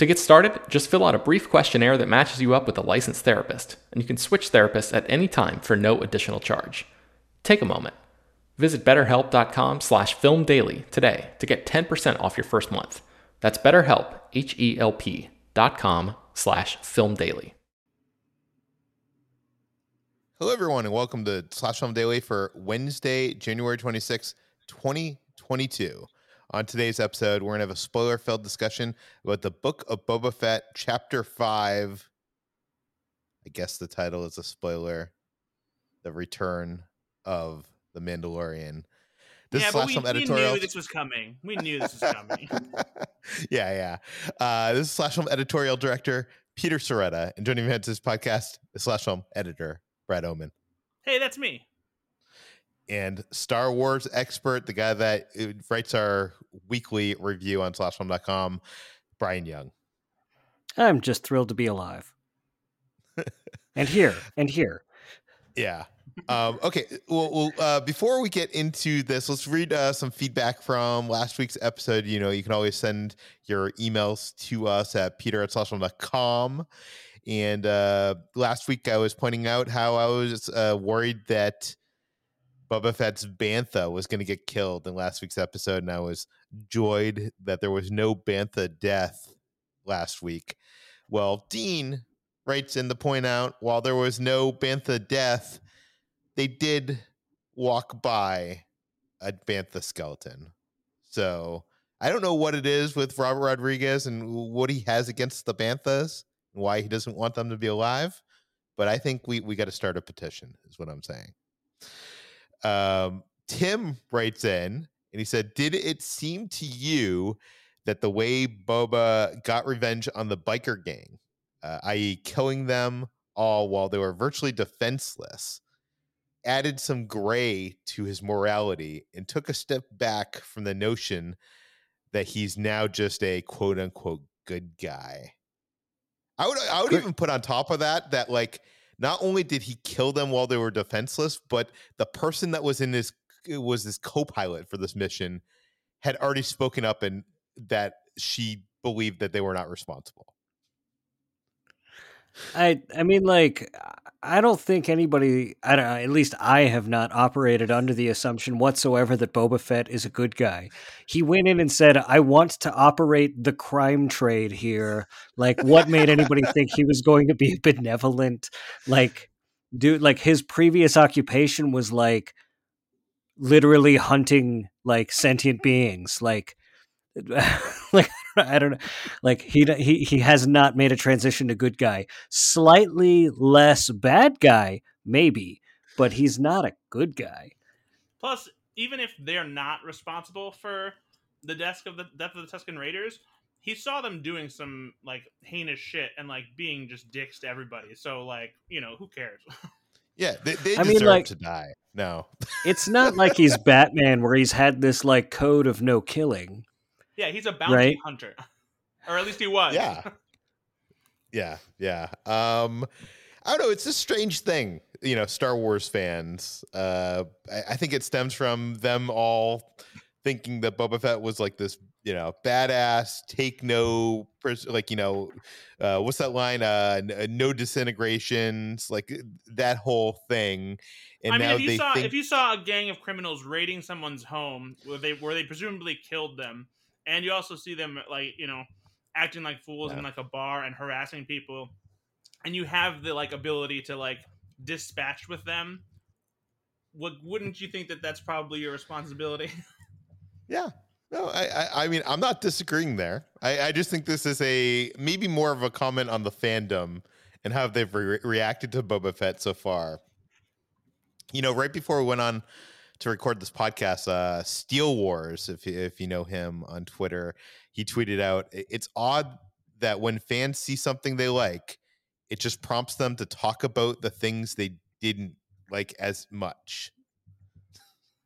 To get started, just fill out a brief questionnaire that matches you up with a licensed therapist, and you can switch therapists at any time for no additional charge. Take a moment. Visit betterhelp.com slash filmdaily today to get 10% off your first month. That's betterhelp, H-E-L-P dot com slash filmdaily. Hello, everyone, and welcome to Slash Film Daily for Wednesday, January 26, 2022. On today's episode, we're going to have a spoiler filled discussion about the Book of Boba Fett, Chapter 5. I guess the title is a spoiler The Return of the Mandalorian. This yeah, but we, we knew this was coming. We knew this was coming. yeah, yeah. Uh, this is Slash Film editorial director Peter Sciretta, and joining me on this podcast is Slash Film editor Brad Oman. Hey, that's me and Star Wars expert, the guy that uh, writes our weekly review on slashfilm.com, Brian Young. I'm just thrilled to be alive. and here, and here. Yeah. Um, okay. Well, well uh, before we get into this, let's read uh, some feedback from last week's episode. You know, you can always send your emails to us at peter at slashfilm.com. And uh, last week I was pointing out how I was uh, worried that Boba Fett's Bantha was going to get killed in last week's episode, and I was joyed that there was no Bantha death last week. Well, Dean writes in to point out while there was no Bantha death, they did walk by a Bantha skeleton. So I don't know what it is with Robert Rodriguez and what he has against the Banthas and why he doesn't want them to be alive. But I think we, we got to start a petition, is what I'm saying. Um, Tim writes in and he said, Did it seem to you that the way Boba got revenge on the biker gang, uh, i.e., killing them all while they were virtually defenseless, added some gray to his morality and took a step back from the notion that he's now just a quote unquote good guy? I would I would even put on top of that that like not only did he kill them while they were defenseless, but the person that was in this uh, was this co-pilot for this mission had already spoken up and that she believed that they were not responsible. I I mean like I don't think anybody, I don't, at least I have not operated under the assumption whatsoever that Boba Fett is a good guy. He went in and said, I want to operate the crime trade here. Like, what made anybody think he was going to be benevolent? Like, dude, like his previous occupation was like literally hunting like sentient beings. Like, like I don't know, like he he he has not made a transition to good guy. Slightly less bad guy, maybe, but he's not a good guy. Plus, even if they're not responsible for the death of the death of the Tusken Raiders, he saw them doing some like heinous shit and like being just dicks to everybody. So like, you know, who cares? Yeah, they, they I mean, like, to die. No, it's not like he's Batman where he's had this like code of no killing. Yeah, he's a bounty right? hunter, or at least he was. Yeah, yeah, yeah. Um, I don't know. It's a strange thing, you know. Star Wars fans. Uh, I, I think it stems from them all thinking that Boba Fett was like this, you know, badass, take no, like you know, uh, what's that line? Uh, no disintegrations, like that whole thing. And I mean, if you saw think... if you saw a gang of criminals raiding someone's home where they where they presumably killed them, and you also see them like you know acting like fools yeah. in like a bar and harassing people. And you have the like ability to like dispatch with them. What wouldn't you think that that's probably your responsibility? Yeah. No I, I, I mean i'm not disagreeing there. I, I just think this is a maybe more of a comment on the fandom and how they've re- reacted to boba fett so far. You know right before we went on to record this podcast. Uh, Steel Wars, if if you know him on Twitter, he tweeted out, "It's odd that when fans see something they like, it just prompts them to talk about the things they didn't like as much."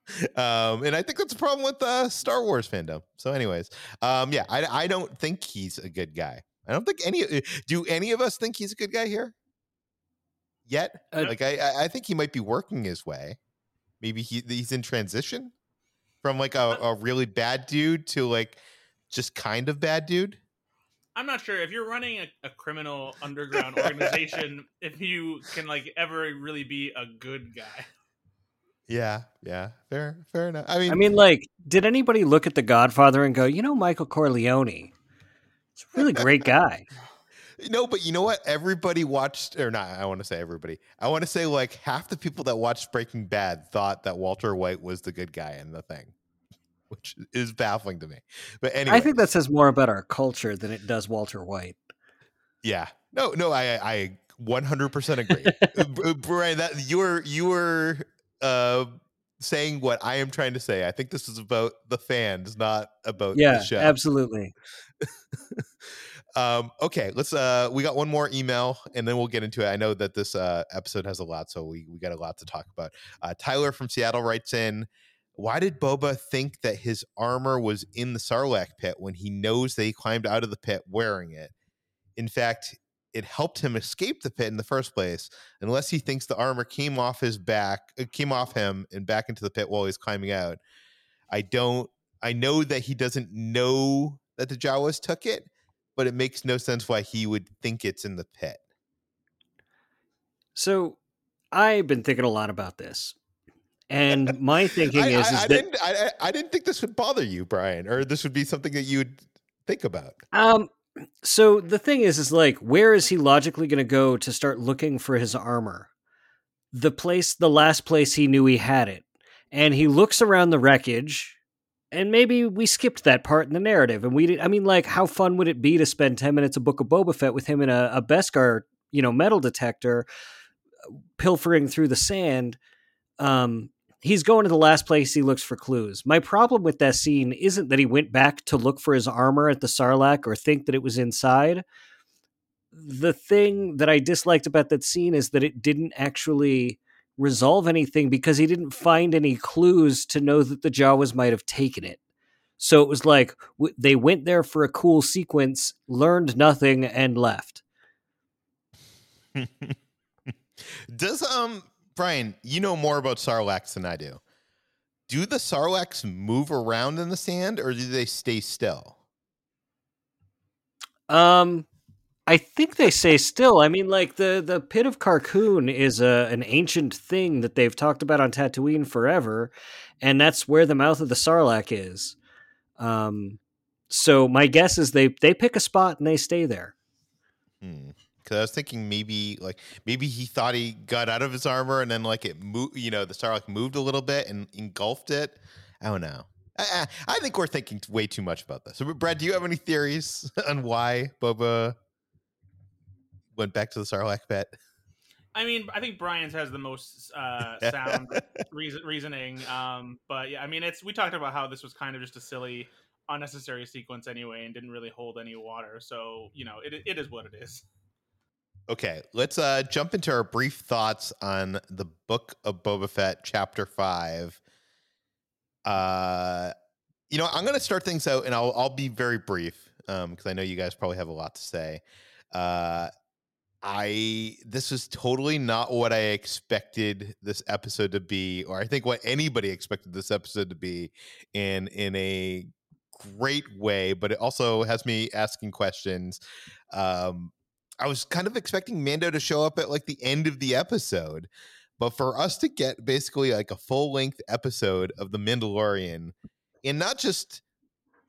um, and I think that's a problem with uh, Star Wars fandom. So, anyways, um, yeah, I I don't think he's a good guy. I don't think any. Uh, do any of us think he's a good guy here? Yet, like I, I think he might be working his way maybe he he's in transition from like a, a really bad dude to like just kind of bad dude. I'm not sure if you're running a, a criminal underground organization if you can like ever really be a good guy. Yeah, yeah, fair, fair enough. I mean, I mean, like, did anybody look at The Godfather and go, you know, Michael Corleone, he's a really great guy. No, but you know what? Everybody watched, or not. I want to say everybody. I want to say like half the people that watched Breaking Bad thought that Walter White was the good guy in the thing, which is baffling to me. But anyway, I think that says more about our culture than it does Walter White. Yeah. No, no, I I 100% agree. Brian, that you were you were uh saying what I am trying to say. I think this is about the fans, not about yeah, the show. Absolutely. Um, okay, let's. Uh, we got one more email, and then we'll get into it. I know that this uh, episode has a lot, so we we got a lot to talk about. Uh, Tyler from Seattle writes in. Why did Boba think that his armor was in the Sarlacc pit when he knows that he climbed out of the pit wearing it? In fact, it helped him escape the pit in the first place, unless he thinks the armor came off his back, it uh, came off him and back into the pit while he's climbing out. I don't. I know that he doesn't know that the Jawas took it, but it makes no sense why he would think it's in the pit. So I've been thinking a lot about this. And my thinking I, is, I, is I that didn't, I, I didn't think this would bother you, Brian, or this would be something that you would think about. Um, so the thing is, is like, where is he logically going to go to start looking for his armor? The place, the last place he knew he had it, and he looks around the wreckage and maybe we skipped that part in the narrative and we did i mean like how fun would it be to spend 10 minutes a book of boba fett with him in a, a beskar you know metal detector pilfering through the sand? Um he's going to the last place he looks for clues. My problem with that scene isn't that he went back to look for his armor at the sarlacc or think that it was inside. The thing that i disliked about that scene is that it didn't actually resolve anything because he didn't find any clues to know that the Jawas might have taken it. So it was like w- they went there for a cool sequence, learned nothing, and left. Does um Brian, you know more about Sarlaccs than I do. Do the Sarlaccs move around in the sand or do they stay still? Um I think they say still. I mean, like the the pit of Carkoon is a an ancient thing that they've talked about on Tatooine forever, and that's where the mouth of the Sarlacc is. Um, so my guess is they they pick a spot and they stay there. Hmm. Because I was thinking maybe like maybe he thought he got out of his armor and then like it moved, you know, the Sarlacc moved a little bit and engulfed it. I don't know. I, I think we're thinking way too much about this. So, Brad, do you have any theories on why Boba went back to the Sarlacc pit? I mean, I think Brian's has the most uh, sound reason, reasoning. Um, but yeah, I mean, it's we talked about how this was kind of just a silly, unnecessary sequence anyway, and didn't really hold any water. So you know, it it is what it is. Okay, let's uh, jump into our brief thoughts on the Book of Boba Fett, Chapter Five. Uh, you know, I'm going to start things out, and I'll I'll be very brief because um, I know you guys probably have a lot to say. Uh, I this was totally not what I expected this episode to be, or I think what anybody expected this episode to be, in in a great way. But it also has me asking questions. Um, I was kind of expecting Mando to show up at like the end of the episode, but for us to get basically like a full length episode of The Mandalorian, and not just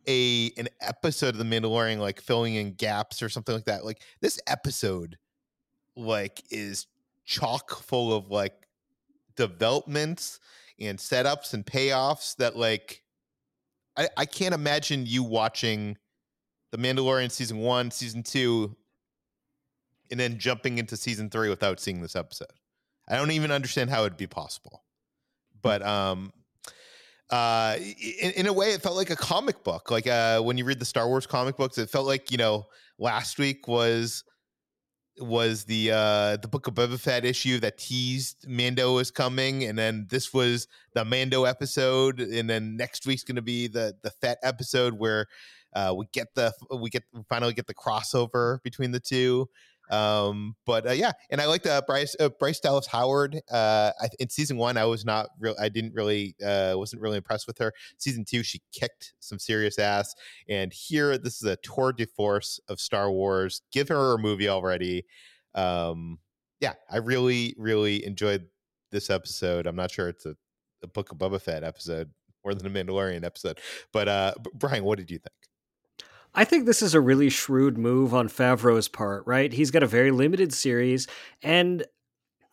a an episode of The Mandalorian like filling in gaps or something like that, like this episode like is chock full of like developments and setups and payoffs that like I, I can't imagine you watching the Mandalorian season one, season two, and then jumping into season three without seeing this episode. I don't even understand how it'd be possible. But um uh in, in a way it felt like a comic book. Like uh when you read the Star Wars comic books, it felt like, you know, last week was was the uh the book of Boba Fett issue that teased Mando is coming, and then this was the Mando episode, and then next week's going to be the the Fett episode where uh, we get the we get we finally get the crossover between the two. Um, but uh, yeah, and I liked uh, Bryce uh, Bryce Dallas Howard. Uh, I, in season one, I was not real. I didn't really uh, wasn't really impressed with her. Season two, she kicked some serious ass. And here, this is a tour de force of Star Wars. Give her a movie already. Um, yeah, I really really enjoyed this episode. I'm not sure it's a, a Book of Boba Fett episode more than a Mandalorian episode, but uh, Brian, what did you think? I think this is a really shrewd move on Favreau's part, right? He's got a very limited series, and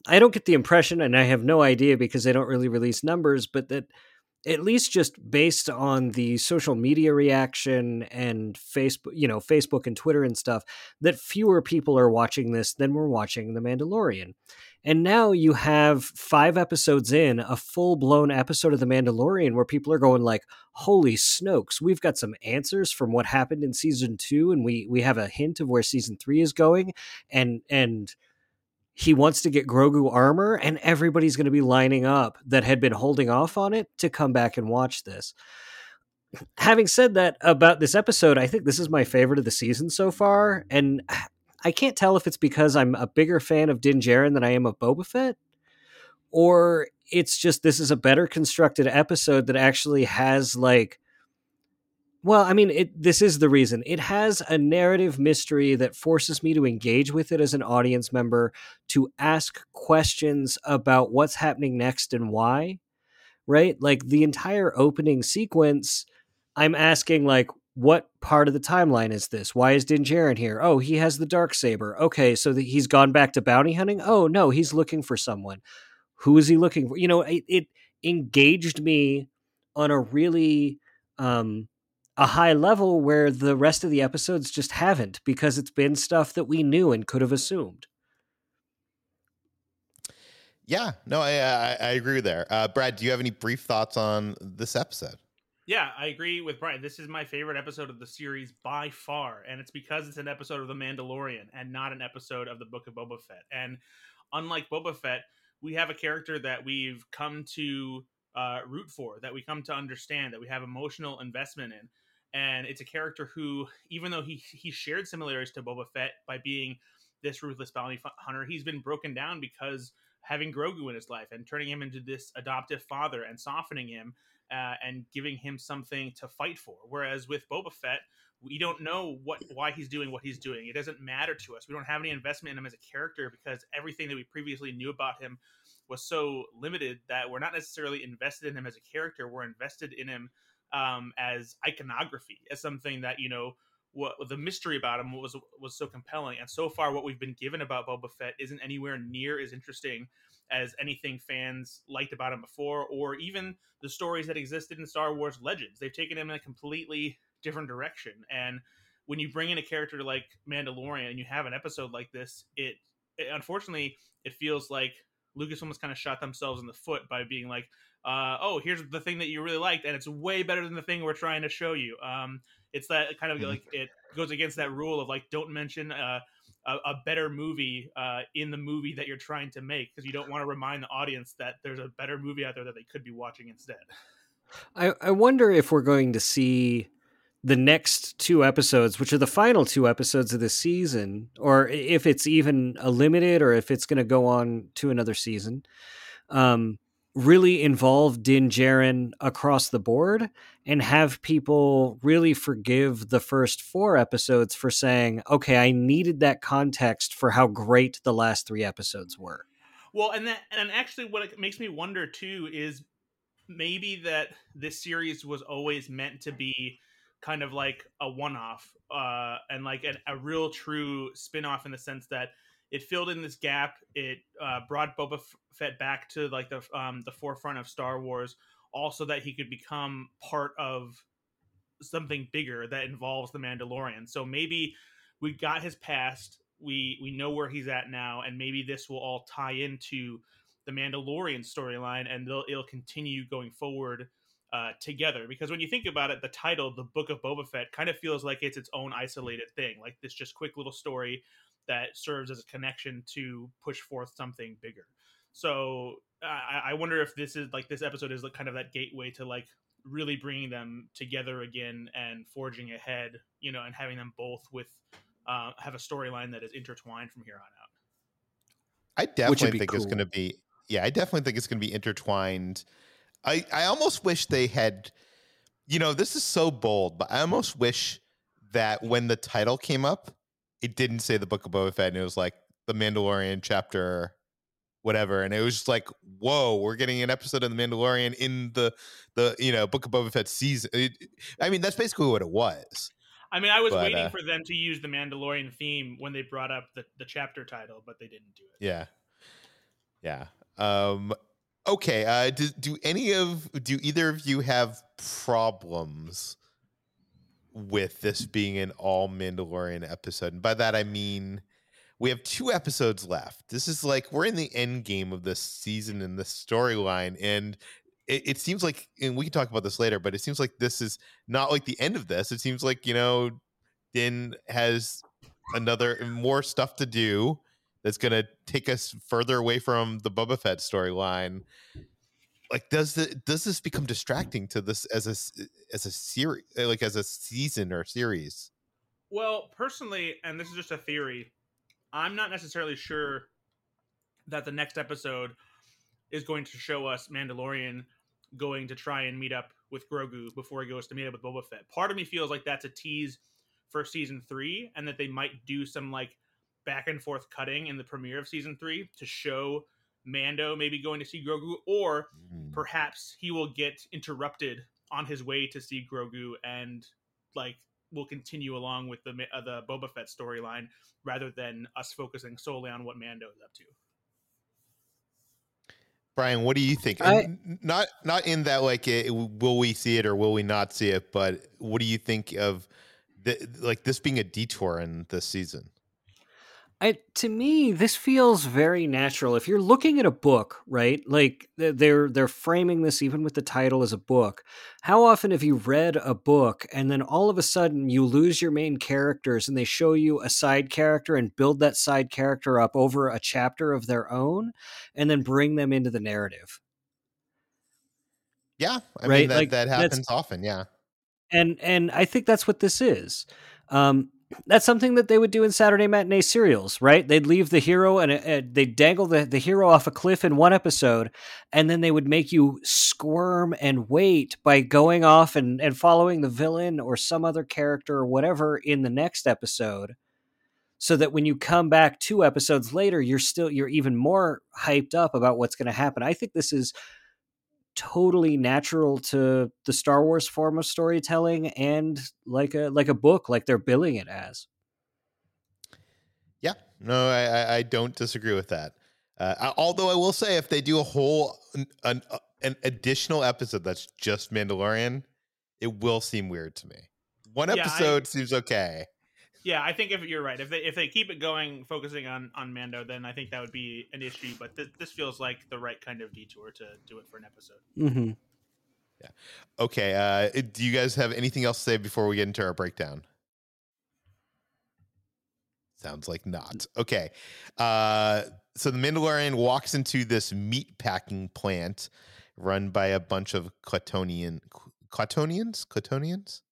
I don't get the impression, and I have no idea because they don't really release numbers, but that at least just based on the social media reaction and Facebook, you know, Facebook and Twitter and stuff, that fewer people are watching this than were watching The Mandalorian. And now you have five episodes in, a full blown episode of The Mandalorian where people are going like, "Holy Snokes, we've got some answers from what happened in season two, and we we have a hint of where season three is going." And and he wants to get Grogu armor, and everybody's going to be lining up that had been holding off on it to come back and watch this. Having said that about this episode, I think this is my favorite of the season so far, and I can't tell if it's because I'm a bigger fan of Din Djarin than I am of Boba Fett, or it's just this is a better constructed episode that actually has like well, I mean, it, this is the reason. It has a narrative mystery that forces me to engage with it as an audience member, to ask questions about what's happening next and why. Right? Like the entire opening sequence, I'm asking, like, what part of the timeline is this? Why is Din Djarin here? Oh, he has the dark saber. Okay, so the, he's gone back to bounty hunting. Oh no, he's looking for someone. Who is he looking for? You know, it, it engaged me on a really um, a high level where the rest of the episodes just haven't because it's been stuff that we knew and could have assumed. Yeah, no, I I, I agree there. Uh, Brad, do you have any brief thoughts on this episode? Yeah, I agree with Brian. This is my favorite episode of the series by far, and it's because it's an episode of The Mandalorian and not an episode of the Book of Boba Fett. And unlike Boba Fett, we have a character that we've come to uh, root for, that we come to understand, that we have emotional investment in and it's a character who, even though he he shared similarities to Boba Fett by being this ruthless bounty hunter, he's been broken down because having Grogu in his life and turning him into this adoptive father and softening him uh, and giving him something to fight for. Whereas with Boba Fett, we don't know what why he's doing what he's doing. It doesn't matter to us. We don't have any investment in him as a character because everything that we previously knew about him was so limited that we're not necessarily invested in him as a character. We're invested in him um, as iconography, as something that you know what the mystery about him was was so compelling. And so far, what we've been given about Boba Fett isn't anywhere near as interesting as anything fans liked about him before, or even the stories that existed in Star Wars Legends. They've taken him in a completely different direction. And when you bring in a character like Mandalorian and you have an episode like this, it, it unfortunately it feels like Lucasfilm has kind of shot themselves in the foot by being like, uh, "Oh, here's the thing that you really liked, and it's way better than the thing we're trying to show you." Um, it's that kind of mm-hmm. like it goes against that rule of like don't mention uh, a, a, better movie uh, in the movie that you're trying to make because you don't want to remind the audience that there's a better movie out there that they could be watching instead. I, I wonder if we're going to see the next two episodes, which are the final two episodes of the season, or if it's even a limited or if it's going to go on to another season, um, really involve Din Djarin across the board and have people really forgive the first four episodes for saying, okay, I needed that context for how great the last three episodes were. Well, and that, and actually, what it makes me wonder too is maybe that this series was always meant to be kind of like a one-off uh, and like an, a real true spin-off in the sense that it filled in this gap. It uh, brought boba fett back to like the um, the forefront of star wars also that he could become part of something bigger that involves the mandalorian. So maybe we got his past we we know where he's at now and maybe this will all tie into the mandalorian storyline and it'll continue going forward uh, together. Because when you think about it, the title, "The Book of Boba Fett," kind of feels like it's its own isolated thing, like this just quick little story that serves as a connection to push forth something bigger. So I, I wonder if this is like this episode is like kind of that gateway to like really bringing them together again and forging ahead, you know, and having them both with uh, have a storyline that is intertwined from here on out. I definitely think cool. it's going to be. Yeah, I definitely think it's going to be intertwined I, I almost wish they had, you know, this is so bold, but I almost wish that when the title came up, it didn't say the Book of Boba Fett, and it was like the Mandalorian chapter, whatever, and it was just like, whoa, we're getting an episode of the Mandalorian in the the you know Book of Boba Fett season. It, I mean, that's basically what it was. I mean, I was but, waiting uh, for them to use the Mandalorian theme when they brought up the, the chapter title, but they didn't do it. Yeah, yeah. Um, okay uh do, do any of do either of you have problems with this being an all mandalorian episode and by that i mean we have two episodes left this is like we're in the end game of this season and this storyline and it, it seems like and we can talk about this later but it seems like this is not like the end of this it seems like you know din has another more stuff to do that's going to take us further away from the Boba Fett storyline. Like, does the does this become distracting to this as a as a series, uh, like as a season or series? Well, personally, and this is just a theory, I'm not necessarily sure that the next episode is going to show us Mandalorian going to try and meet up with Grogu before he goes to meet up with Boba Fett. Part of me feels like that's a tease for season three, and that they might do some like back and forth cutting in the premiere of season three to show Mando maybe going to see Grogu, or mm. perhaps he will get interrupted on his way to see Grogu and like will continue along with the uh, the Boba Fett storyline rather than us focusing solely on what Mando is up to. Brian, what do you think? I, not not in that like it, will we see it or will we not see it, but what do you think of the, like this being a detour in this season? I, to me, this feels very natural. If you're looking at a book, right? Like they're they're framing this even with the title as a book. How often have you read a book and then all of a sudden you lose your main characters and they show you a side character and build that side character up over a chapter of their own and then bring them into the narrative? Yeah, I right? mean that, like, that happens often. Yeah, and and I think that's what this is. Um, that's something that they would do in Saturday matinee serials, right? They'd leave the hero and uh, they'd dangle the, the hero off a cliff in one episode, and then they would make you squirm and wait by going off and, and following the villain or some other character or whatever in the next episode. So that when you come back two episodes later, you're still you're even more hyped up about what's going to happen. I think this is totally natural to the Star Wars form of storytelling and like a like a book, like they're billing it as. Yeah, no, I I don't disagree with that. Uh, although I will say, if they do a whole an, uh, an additional episode that's just Mandalorian, it will seem weird to me. One episode yeah, I, seems okay. Yeah, I think if you're right, if they if they keep it going, focusing on on Mando, then I think that would be an issue. But th- this feels like the right kind of detour to do it for an episode. Mm-hmm. Yeah. Okay. Uh, do you guys have anything else to say before we get into our breakdown? Sounds like not. Okay. Uh, so the Mandalorian walks into this meat packing plant run by a bunch of Clatonian Clatonians? Clatonians? Is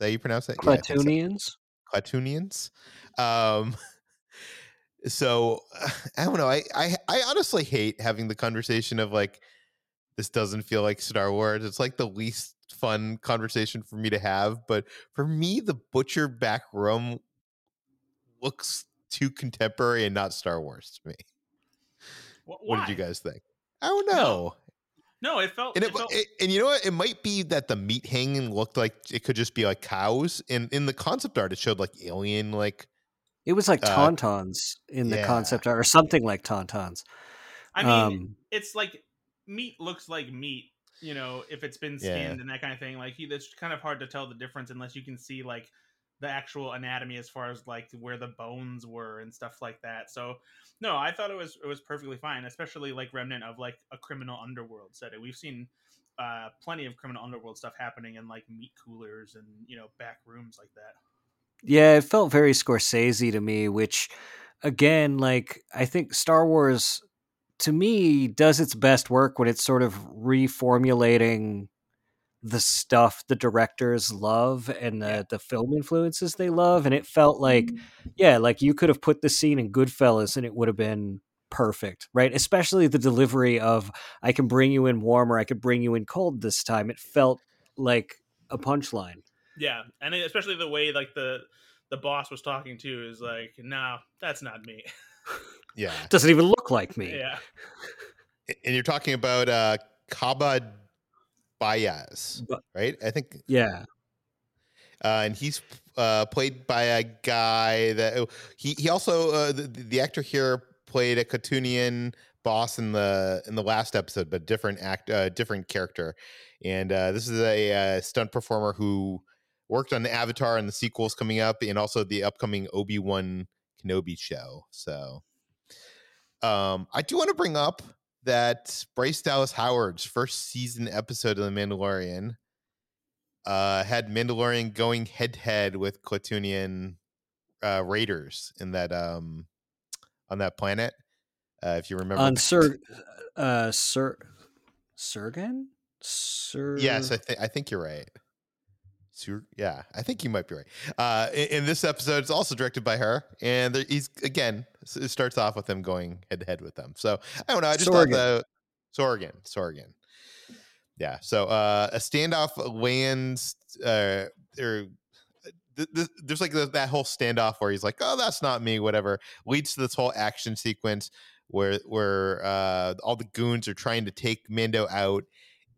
that how you pronounce that? Clatonians? Cartoonians. Um, so I don't know. I, I I honestly hate having the conversation of like this doesn't feel like Star Wars. It's like the least fun conversation for me to have. But for me, the butcher back room looks too contemporary and not Star Wars to me. What, what did you guys think? I don't know. No, it felt. And, it, it felt... It, and you know what? It might be that the meat hanging looked like it could just be like cows. And in the concept art, it showed like alien, like it was like uh, tauntauns in the yeah. concept art, or something like tauntauns. I mean, um, it's like meat looks like meat. You know, if it's been skinned yeah. and that kind of thing. Like, it's kind of hard to tell the difference unless you can see like the actual anatomy as far as like where the bones were and stuff like that. So no, I thought it was it was perfectly fine, especially like remnant of like a criminal underworld setting. We've seen uh, plenty of criminal underworld stuff happening in like meat coolers and you know back rooms like that. Yeah, it felt very Scorsese to me, which again, like I think Star Wars to me does its best work when it's sort of reformulating the stuff the directors love and the, the film influences they love. And it felt like, mm-hmm. yeah, like you could have put the scene in Goodfellas and it would have been perfect, right? Especially the delivery of I can bring you in warm or I could bring you in cold this time. It felt like a punchline. Yeah, and especially the way like the the boss was talking to is like, no, that's not me. Yeah, doesn't even look like me. Yeah, and you're talking about uh Kaba Baiz, right? I think. Yeah. Uh, and he's uh, played by a guy that oh, he he also uh, the, the actor here played a Klatooinian boss in the in the last episode, but different act uh, different character. And uh, this is a, a uh, stunt performer who worked on the Avatar and the sequels coming up, and also the upcoming Obi Wan Kenobi show. So, um, I do want to bring up that Bryce Dallas Howard's first season episode of The Mandalorian uh, had Mandalorian going head to head with Klatooinian uh, raiders in that um on that planet. Uh, if you remember, on Sir, uh, Sir, Surgan, Sir. Yes, I think I think you're right. Yeah, I think you might be right. Uh, in, in, this episode, it's also directed by her, and there, he's again it starts off with them going head to head with them. So I don't know. I just Sorgan. thought the Sorgan, Sorgan. Yeah. So uh, a standoff lands. Uh, or th- th- there's like that whole standoff where he's like, "Oh, that's not me," whatever. Leads to this whole action sequence where where uh, all the goons are trying to take Mando out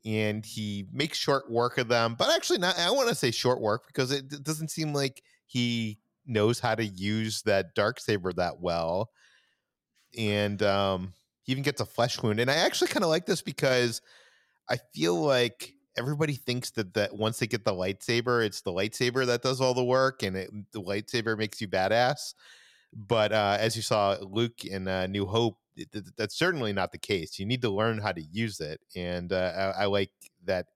and he makes short work of them. But actually, not. I want to say short work because it, doesn't seem like he knows how to use that dark saber that well. And um, he even gets a flesh wound. And I actually kind of like this because I feel like everybody thinks that that once they get the lightsaber, it's the lightsaber that does all the work, and it, the lightsaber makes you badass. But uh, as you saw, Luke in uh, New Hope that's certainly not the case. You need to learn how to use it, and uh, I, I, like that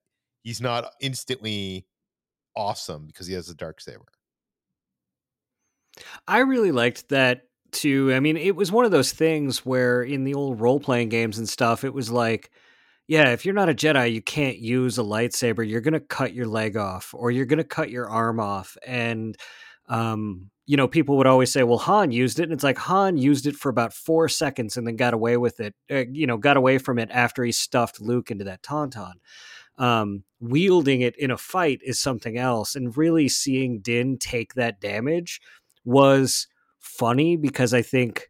he's not instantly awesome because he has a dark saber. I really liked that too. I mean, it was one of those things where in the old role playing games and stuff, it was like, yeah, if you're not a Jedi, you can't use a lightsaber. You're gonna cut your leg off, or you're gonna cut your arm off, and um, you know, people would always say, well, Han used it. And it's like Han used it for about four seconds and then got away with it, uh, you know, got away from it after he stuffed Luke into that Tauntaun. Um, wielding it in a fight is something else. And really seeing Din take that damage was funny because I think.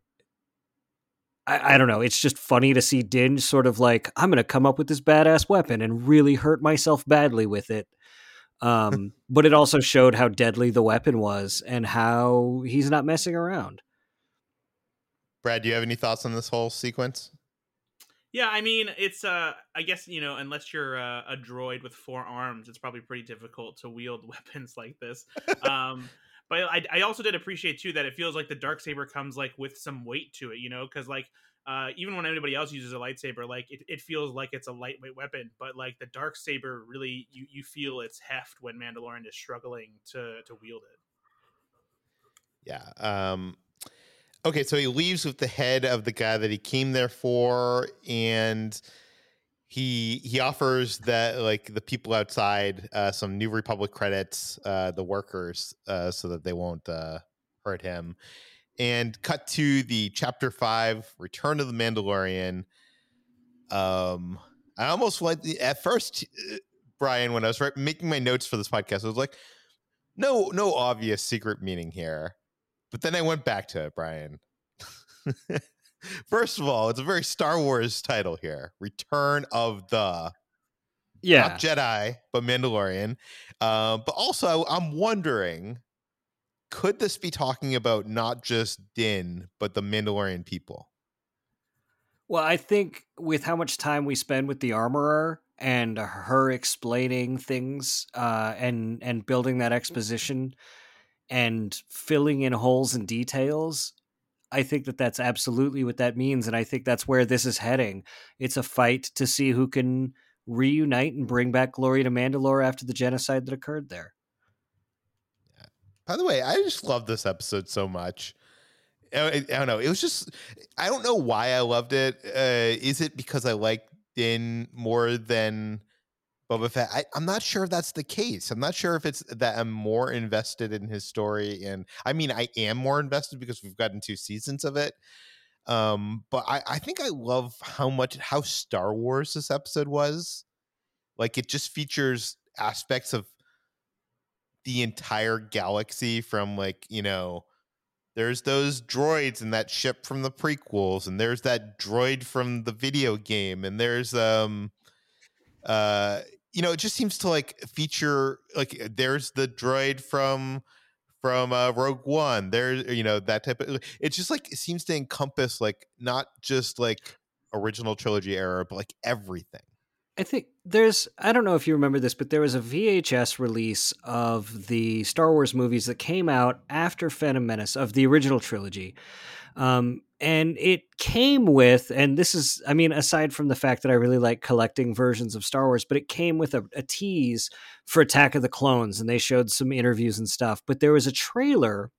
I, I don't know. It's just funny to see Din sort of like, I'm going to come up with this badass weapon and really hurt myself badly with it um, but it also showed how deadly the weapon was and how he's not messing around. Brad, do you have any thoughts on this whole sequence? Yeah, I mean, it's uh I guess, you know, unless you're uh, a droid with four arms, it's probably pretty difficult to wield weapons like this. Um but I, I also did appreciate too that it feels like the dark saber comes like with some weight to it, you know, because like uh, even when anybody else uses a lightsaber, like it, it feels like it's a lightweight weapon, but like the dark saber really you, you feel its heft when Mandalorian is struggling to to wield it. Yeah. Um okay, so he leaves with the head of the guy that he came there for, and he he offers that like the people outside uh some new republic credits, uh the workers, uh, so that they won't uh hurt him. And cut to the chapter five return of the mandalorian. Um i almost went at first uh, brian when i was making my notes for this podcast i was like no no obvious secret meaning here. But then i went back to it brian first of all it's a very star wars title here return of the yeah not jedi but mandalorian uh, but also i'm wondering could this be talking about not just Din, but the Mandalorian people? Well, I think with how much time we spend with the armorer and her explaining things uh, and and building that exposition and filling in holes and details, I think that that's absolutely what that means, and I think that's where this is heading. It's a fight to see who can reunite and bring back glory to Mandalore after the genocide that occurred there. By the way, I just love this episode so much. I, I, don't know. It was just I don't know why I loved it. Uh, is it because I like Din more than Boba Fett? I, am not sure if that's the case. I'm not sure if it's that I'm more invested in his story, and I mean I am more invested because we've gotten two seasons of it. Um, but I, I think I love how much how Star Wars this episode was. Like it just features aspects of the entire galaxy from like you know there's those droids in that ship from the prequels and there's that droid from the video game and there's um uh you know it just seems to like feature like uh, there's the droid from from uh, Rogue One. There's you know that type of. It just like it seems to encompass like not just like original trilogy era, but like everything. I think there's I don't know if you remember this, but there was a VHS release of the Star Wars movies that came out after Phantom Menace of the original trilogy. Um, and it came with, and this is, I mean, aside from the fact that I really like collecting versions of Star Wars, but it came with a, a tease for Attack of the Clones, and they showed some interviews and stuff. But there was a trailer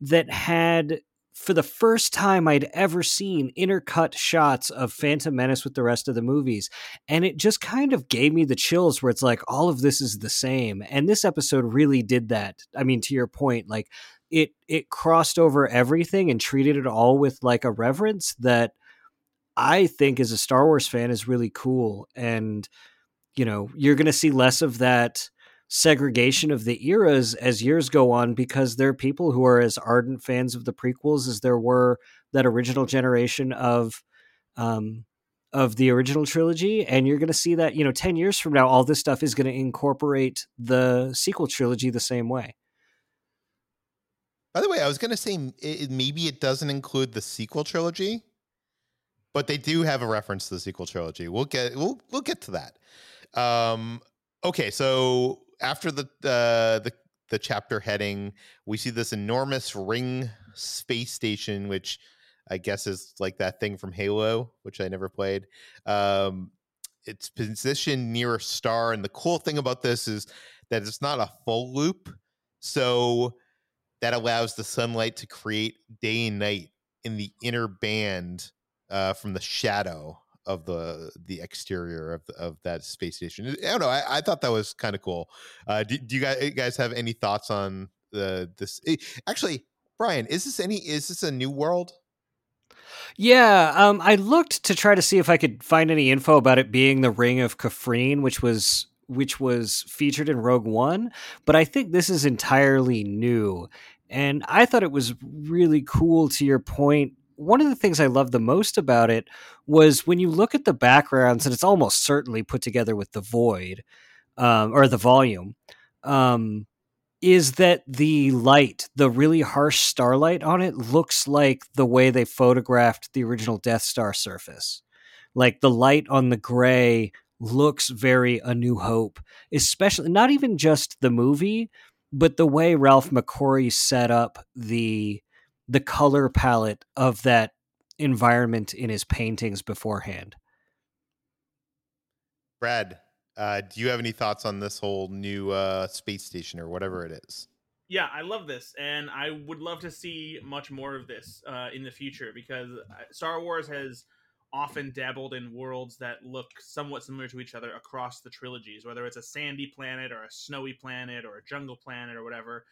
that had for the first time I'd ever seen intercut shots of Phantom Menace with the rest of the movies. And it just kind of gave me the chills where it's like all of this is the same. And this episode really did that. I mean, to your point, like it it crossed over everything and treated it all with like a reverence that I think as a Star Wars fan is really cool. And, you know, you're gonna see less of that segregation of the eras as years go on because there are people who are as ardent fans of the prequels as there were that original generation of um, of the original trilogy and you're going to see that you know 10 years from now all this stuff is going to incorporate the sequel trilogy the same way by the way i was going to say it, maybe it doesn't include the sequel trilogy but they do have a reference to the sequel trilogy. We'll get we'll, we'll get to that. Um, okay so after the uh, the the chapter heading, we see this enormous ring space station, which I guess is like that thing from Halo, which I never played. Um, it's positioned near a star, and the cool thing about this is that it's not a full loop, so that allows the sunlight to create day and night in the inner band uh, from the shadow of the the exterior of of that space station. I don't know. I, I thought that was kind of cool. Uh, do, do, you guys, guys have any thoughts on the this eh, actually Brian, is this any is this a new world? Yeah, um, I looked to try to see if I could find any info about it being the Ring of Kafrene, which was which was featured in Rogue One, but I think this is entirely new. And I thought it was really cool to your point. One of the things I loved the most about it was when you look at the backgrounds, and it's almost certainly put together with the void um, or the volume. Um, is that the light, the really harsh starlight on it, looks like the way they photographed the original Death Star surface. Like the light on the gray looks very A New Hope, especially not even just the movie, but the way Ralph McQuarrie set up the the color palette of that environment in his paintings beforehand. Brad, uh, do you have any thoughts on this whole new uh, space station or whatever it is? Yeah, I love this, and I would love to see much more of this uh, in the future because uh, Star Wars has often dabbled in worlds that look somewhat similar to each other across the trilogies, whether it's a sandy planet or a snowy planet or a jungle planet or whatever.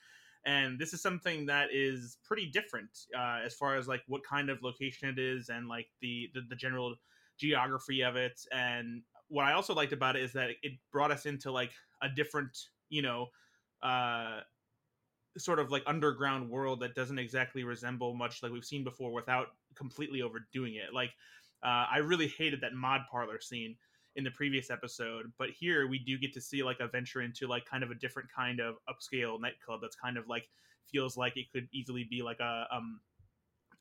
And this is something that is pretty different uh, as far as like what kind of location it is and like the, the, the general geography of it and what I also liked about it is that it brought us into like a different, you know, uh, sort of like underground world that doesn't exactly resemble much like we've seen before without completely overdoing it. Like, uh, I really hated that mod parlor scene in the previous episode, but here we do get to see like a venture into like kind of a different kind of upscale nightclub that's kind of like feels like it could easily be like a um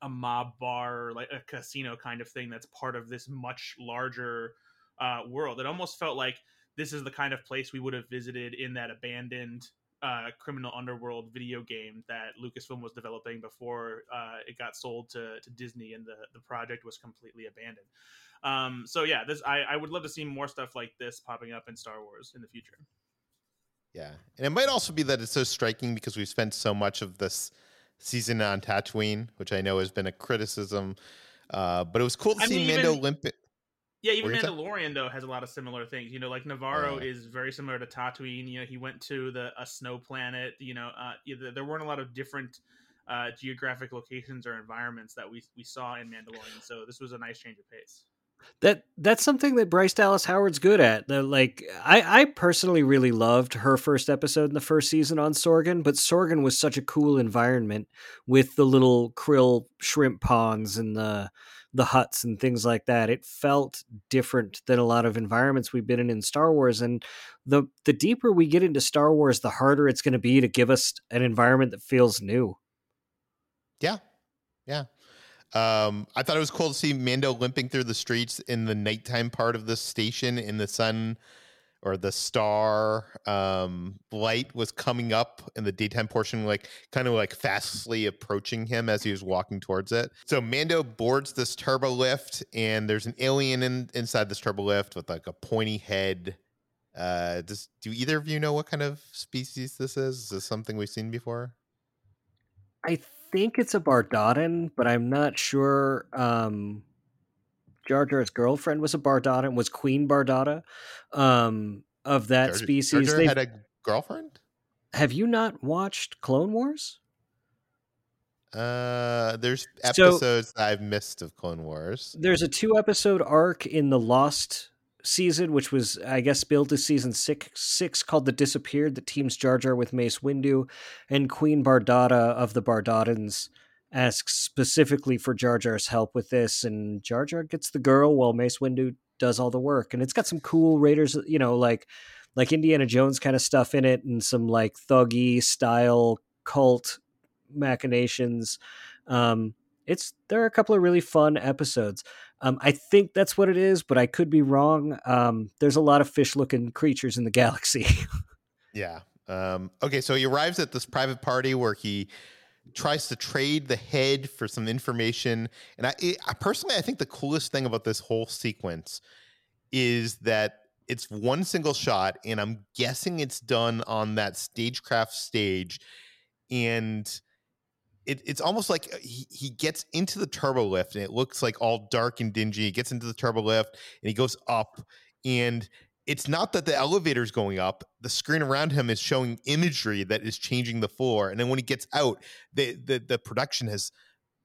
a mob bar like a casino kind of thing that's part of this much larger uh, world. It almost felt like this is the kind of place we would have visited in that abandoned uh, criminal underworld video game that Lucasfilm was developing before uh, it got sold to, to Disney and the, the project was completely abandoned. Um, so yeah, this I, I would love to see more stuff like this popping up in Star Wars in the future. Yeah, and it might also be that it's so striking because we've spent so much of this season on Tatooine, which I know has been a criticism. Uh, but it was cool to I see mean, Mando even, yeah, even Mandalorian though has a lot of similar things. You know, like Nevarro uh, is very similar to Tatooine. You know, he went to the a snow planet. You know, uh, there weren't a lot of different uh, geographic locations or environments that we we saw in Mandalorian. So this was a nice change of pace. That that's something that Bryce Dallas Howard's good at. The, like I, I personally really loved her first episode in the first season on Sorgan, but Sorgan was such a cool environment with the little krill shrimp ponds and the the huts and things like that. It felt different than a lot of environments we've been in in Star Wars. And the the deeper we get into Star Wars, the harder it's going to be to give us an environment that feels new. Yeah, yeah. Um, I thought it was cool to see Mando limping through the streets in the nighttime part of the station in the sun or the star um, light was coming up in the daytime portion, like kind of like fastly approaching him as he was walking towards it. So Mando boards this turbo lift, and there's an alien in, inside this turbo lift with like a pointy head. Uh, does do either of you know what kind of species this is? Is this something we've seen before? I think it's a Bardotan, but I'm not sure. Um, Jar Jar's girlfriend was a Bardotta and was Queen Bardata um, of that Jar, species. Jar Jar had a girlfriend. Have you not watched Clone Wars? Uh, there's episodes so, I've missed of Clone Wars. There's a two episode arc in the Lost season, which was I guess billed to season six, six called "The Disappeared," that teams Jar Jar with Mace Windu and Queen Bardata of the Bardatans asks specifically for Jar Jar's help with this, and Jar Jar gets the girl while Mace Windu does all the work. And it's got some cool Raiders, you know, like like Indiana Jones kind of stuff in it, and some like thuggy style cult machinations. Um, it's there are a couple of really fun episodes. Um, I think that's what it is, but I could be wrong. Um, there's a lot of fish looking creatures in the galaxy. yeah. Um, okay, so he arrives at this private party where he tries to trade the head for some information. And I, it, I personally, I think the coolest thing about this whole sequence is that it's one single shot, and I'm guessing it's done on that stagecraft stage, and it, it's almost like uh, he, he gets into the turbo lift, and it looks like all dark and dingy. He gets into the turbo lift, and he goes up, and it's not that the elevator is going up the screen around him is showing imagery that is changing the floor and then when he gets out the the, the production has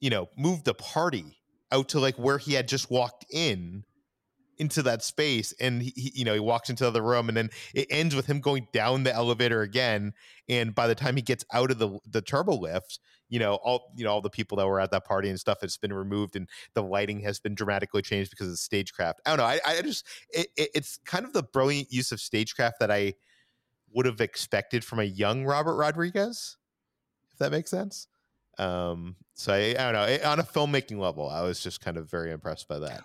you know moved the party out to like where he had just walked in into that space and he, he, you know he walks into the other room and then it ends with him going down the elevator again and by the time he gets out of the the turbo lift you know all you know all the people that were at that party and stuff has been removed and the lighting has been dramatically changed because of stagecraft. I don't know i, I just it, it, it's kind of the brilliant use of stagecraft that i would have expected from a young robert rodriguez if that makes sense. Um so i, I don't know on a filmmaking level i was just kind of very impressed by that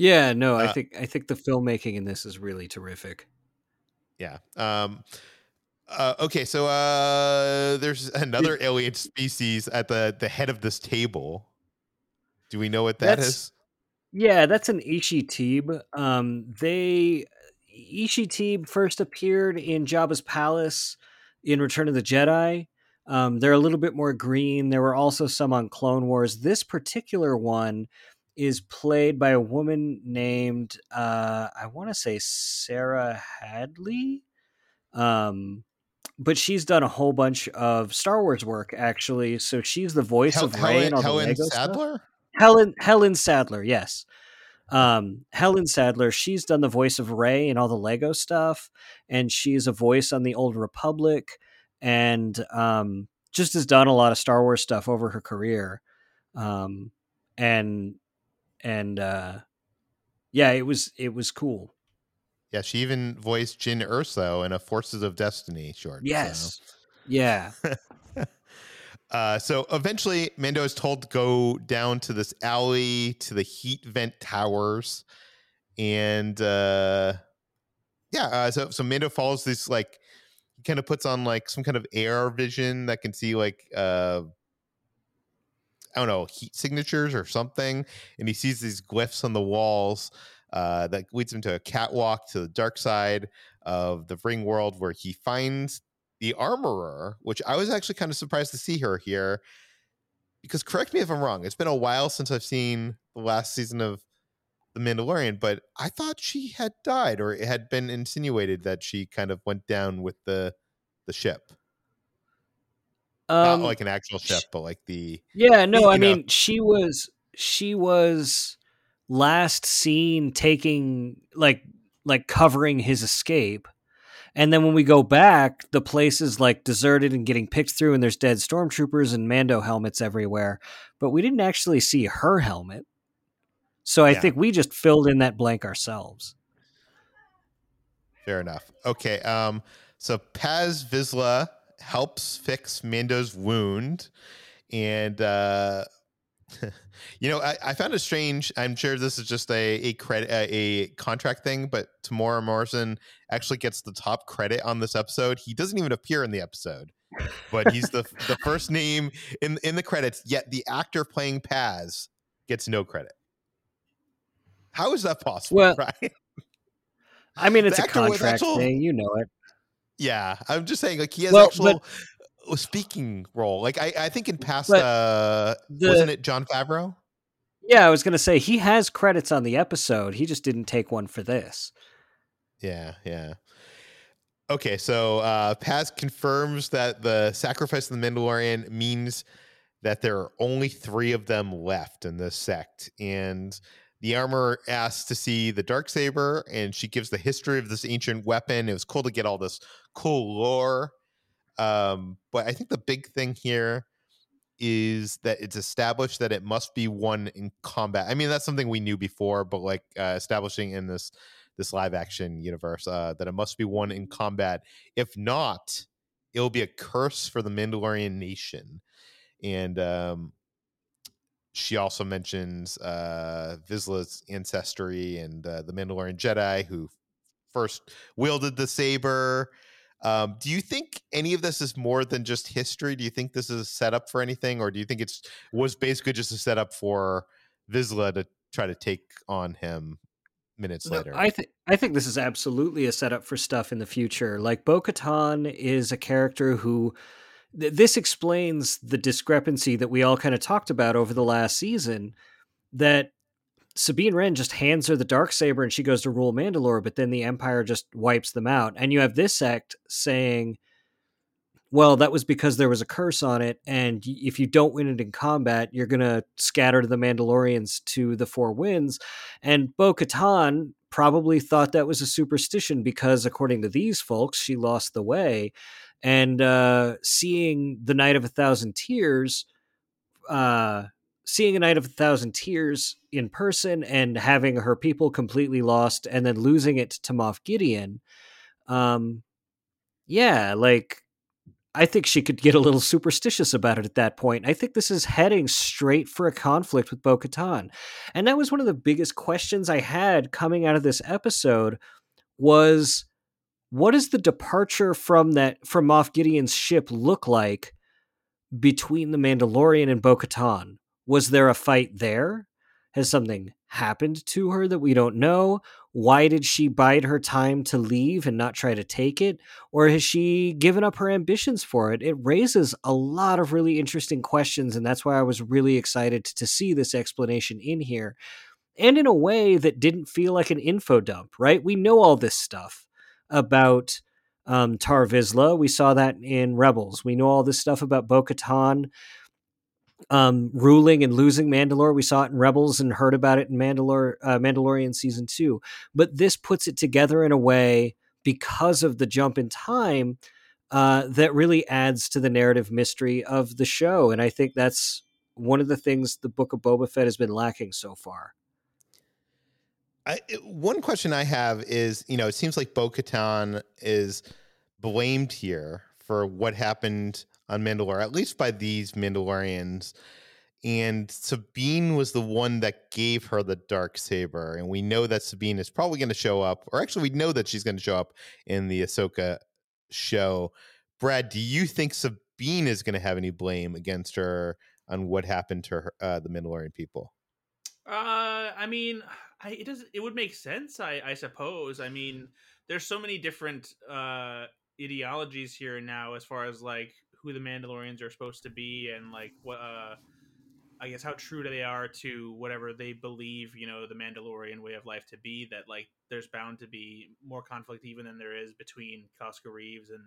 yeah, no, I uh, think I think the filmmaking in this is really terrific. Yeah. Um uh, okay, so uh there's another alien species at the the head of this table. Do we know what that that's, is? Yeah, that's an Ishi Tib. Um they Ishi Tib first appeared in Jabba's palace in Return of the Jedi. Um, they're a little bit more green. There were also some on Clone Wars. This particular one is played by a woman named uh, I want to say Sarah Hadley. Um, but she's done a whole bunch of Star Wars work actually. So she's the voice Hel- of Rey and all Helen the Lego Sadler? stuff. Helen Helen Sadler, yes. Um, Helen Sadler, she's done the voice of Rey and all the Lego stuff, and she's a voice on the Old Republic, and um, just has done a lot of Star Wars stuff over her career. Um, and and uh, yeah, it was it was cool. Yeah, she even voiced Jyn Erso in a Forces of Destiny short. Yes. So. Yeah. uh, so eventually, Mando is told to go down to this alley to the heat vent towers, and uh, yeah, uh, so so Mando follows this like he kind of puts on like some kind of AR vision that can see like uh I don't know, heat signatures or something. And he sees these glyphs on the walls uh, that leads him to a catwalk to the dark side of the ring world where he finds the armorer, which I was actually kind of surprised to see her here. Because correct me if I'm wrong, it's been a while since I've seen the last season of The Mandalorian, but I thought she had died or it had been insinuated that she kind of went down with the the ship. Um, Not like an actual chef, but like the yeah. No, I know. mean she was she was last seen taking like like covering his escape. And then when we go back, the place is like deserted and getting picked through, and there's dead stormtroopers and Mando helmets everywhere. But we didn't actually see her helmet. So I yeah. think we just filled in that blank ourselves. Fair enough. Okay. Um, so Paz Vizsla helps fix Mando's wound. And, uh, you know, I, I, found it strange. I'm sure this is just a a credit a contract thing, but Temuera Morrison actually gets the top credit on this episode. He doesn't even appear in the episode, but he's the the first name in in the credits. Yet the actor playing Paz gets no credit. How is that possible? Well, right? I mean, it's the a contract actual, thing. You know it. Yeah, I'm just saying, like he has well, actual but, speaking role. Like I, I think in past, uh, the, wasn't it Jon Favreau? Yeah, I was gonna say he has credits on the episode. He just didn't take one for this. Yeah, yeah. Okay, so uh, Paz confirms that the sacrifice of the Mandalorian means that there are only three of them left in this sect, and the armor asks to see the dark saber, and she gives the history of this ancient weapon. It was cool to get all this cool lore. Um, but I think the big thing here is that it's established that it must be one in combat. I mean, that's something we knew before, but like uh, establishing in this this live action universe uh, that it must be one in combat. If not, it'll be a curse for the Mandalorian nation. And um, she also mentions uh, Vizsla's ancestry and uh, the Mandalorian Jedi who first wielded the saber. Um, do you think any of this is more than just history? Do you think this is a setup for anything, or do you think it's was basically just a setup for Vizsla to try to take on him minutes no, later? I think I think this is absolutely a setup for stuff in the future. Like Bo Katan is a character who th- this explains the discrepancy that we all kind of talked about over the last season. That Sabine Wren just hands her the dark saber and she goes to rule Mandalore, but then the Empire just wipes them out. And you have this sect saying, well, that was because there was a curse on it, and if you don't win it in combat, you're gonna scatter the Mandalorians to the four winds. And Bo Katan probably thought that was a superstition because, according to these folks, she lost the way. And uh, seeing the Night of a Thousand Tears, uh, seeing a Night of a Thousand Tears in person and having her people completely lost and then losing it to Moff Gideon, um, yeah, like I think she could get a little superstitious about it at that point. I think this is heading straight for a conflict with Bo Katan. And that was one of the biggest questions I had coming out of this episode was what does the departure from that from Moff Gideon's ship look like between the Mandalorian and Bo Katan? Was there a fight there? Has something happened to her that we don't know? Why did she bide her time to leave and not try to take it? Or has she given up her ambitions for it? It raises a lot of really interesting questions, and that's why I was really excited to see this explanation in here. And in a way that didn't feel like an info dump, right? We know all this stuff about um, Tar Vizsla. We saw that in Rebels. We know all this stuff about Bo Katan um, ruling and losing Mandalore. We saw it in Rebels and heard about it in Mandalore, uh, Mandalorian season two. But this puts it together in a way because of the jump in time uh, that really adds to the narrative mystery of the show. And I think that's one of the things the Book of Boba Fett has been lacking so far. I, one question I have is, you know, it seems like Bo Katan is blamed here for what happened on Mandalore, at least by these Mandalorians. And Sabine was the one that gave her the dark saber, and we know that Sabine is probably going to show up, or actually, we know that she's going to show up in the Ahsoka show. Brad, do you think Sabine is going to have any blame against her on what happened to her, uh, the Mandalorian people? Uh, I mean, I, it does. It would make sense, I, I suppose. I mean, there's so many different uh ideologies here now, as far as like who the Mandalorians are supposed to be and like what uh I guess how true they are to whatever they believe, you know, the Mandalorian way of life to be. That like there's bound to be more conflict even than there is between Koska Reeves and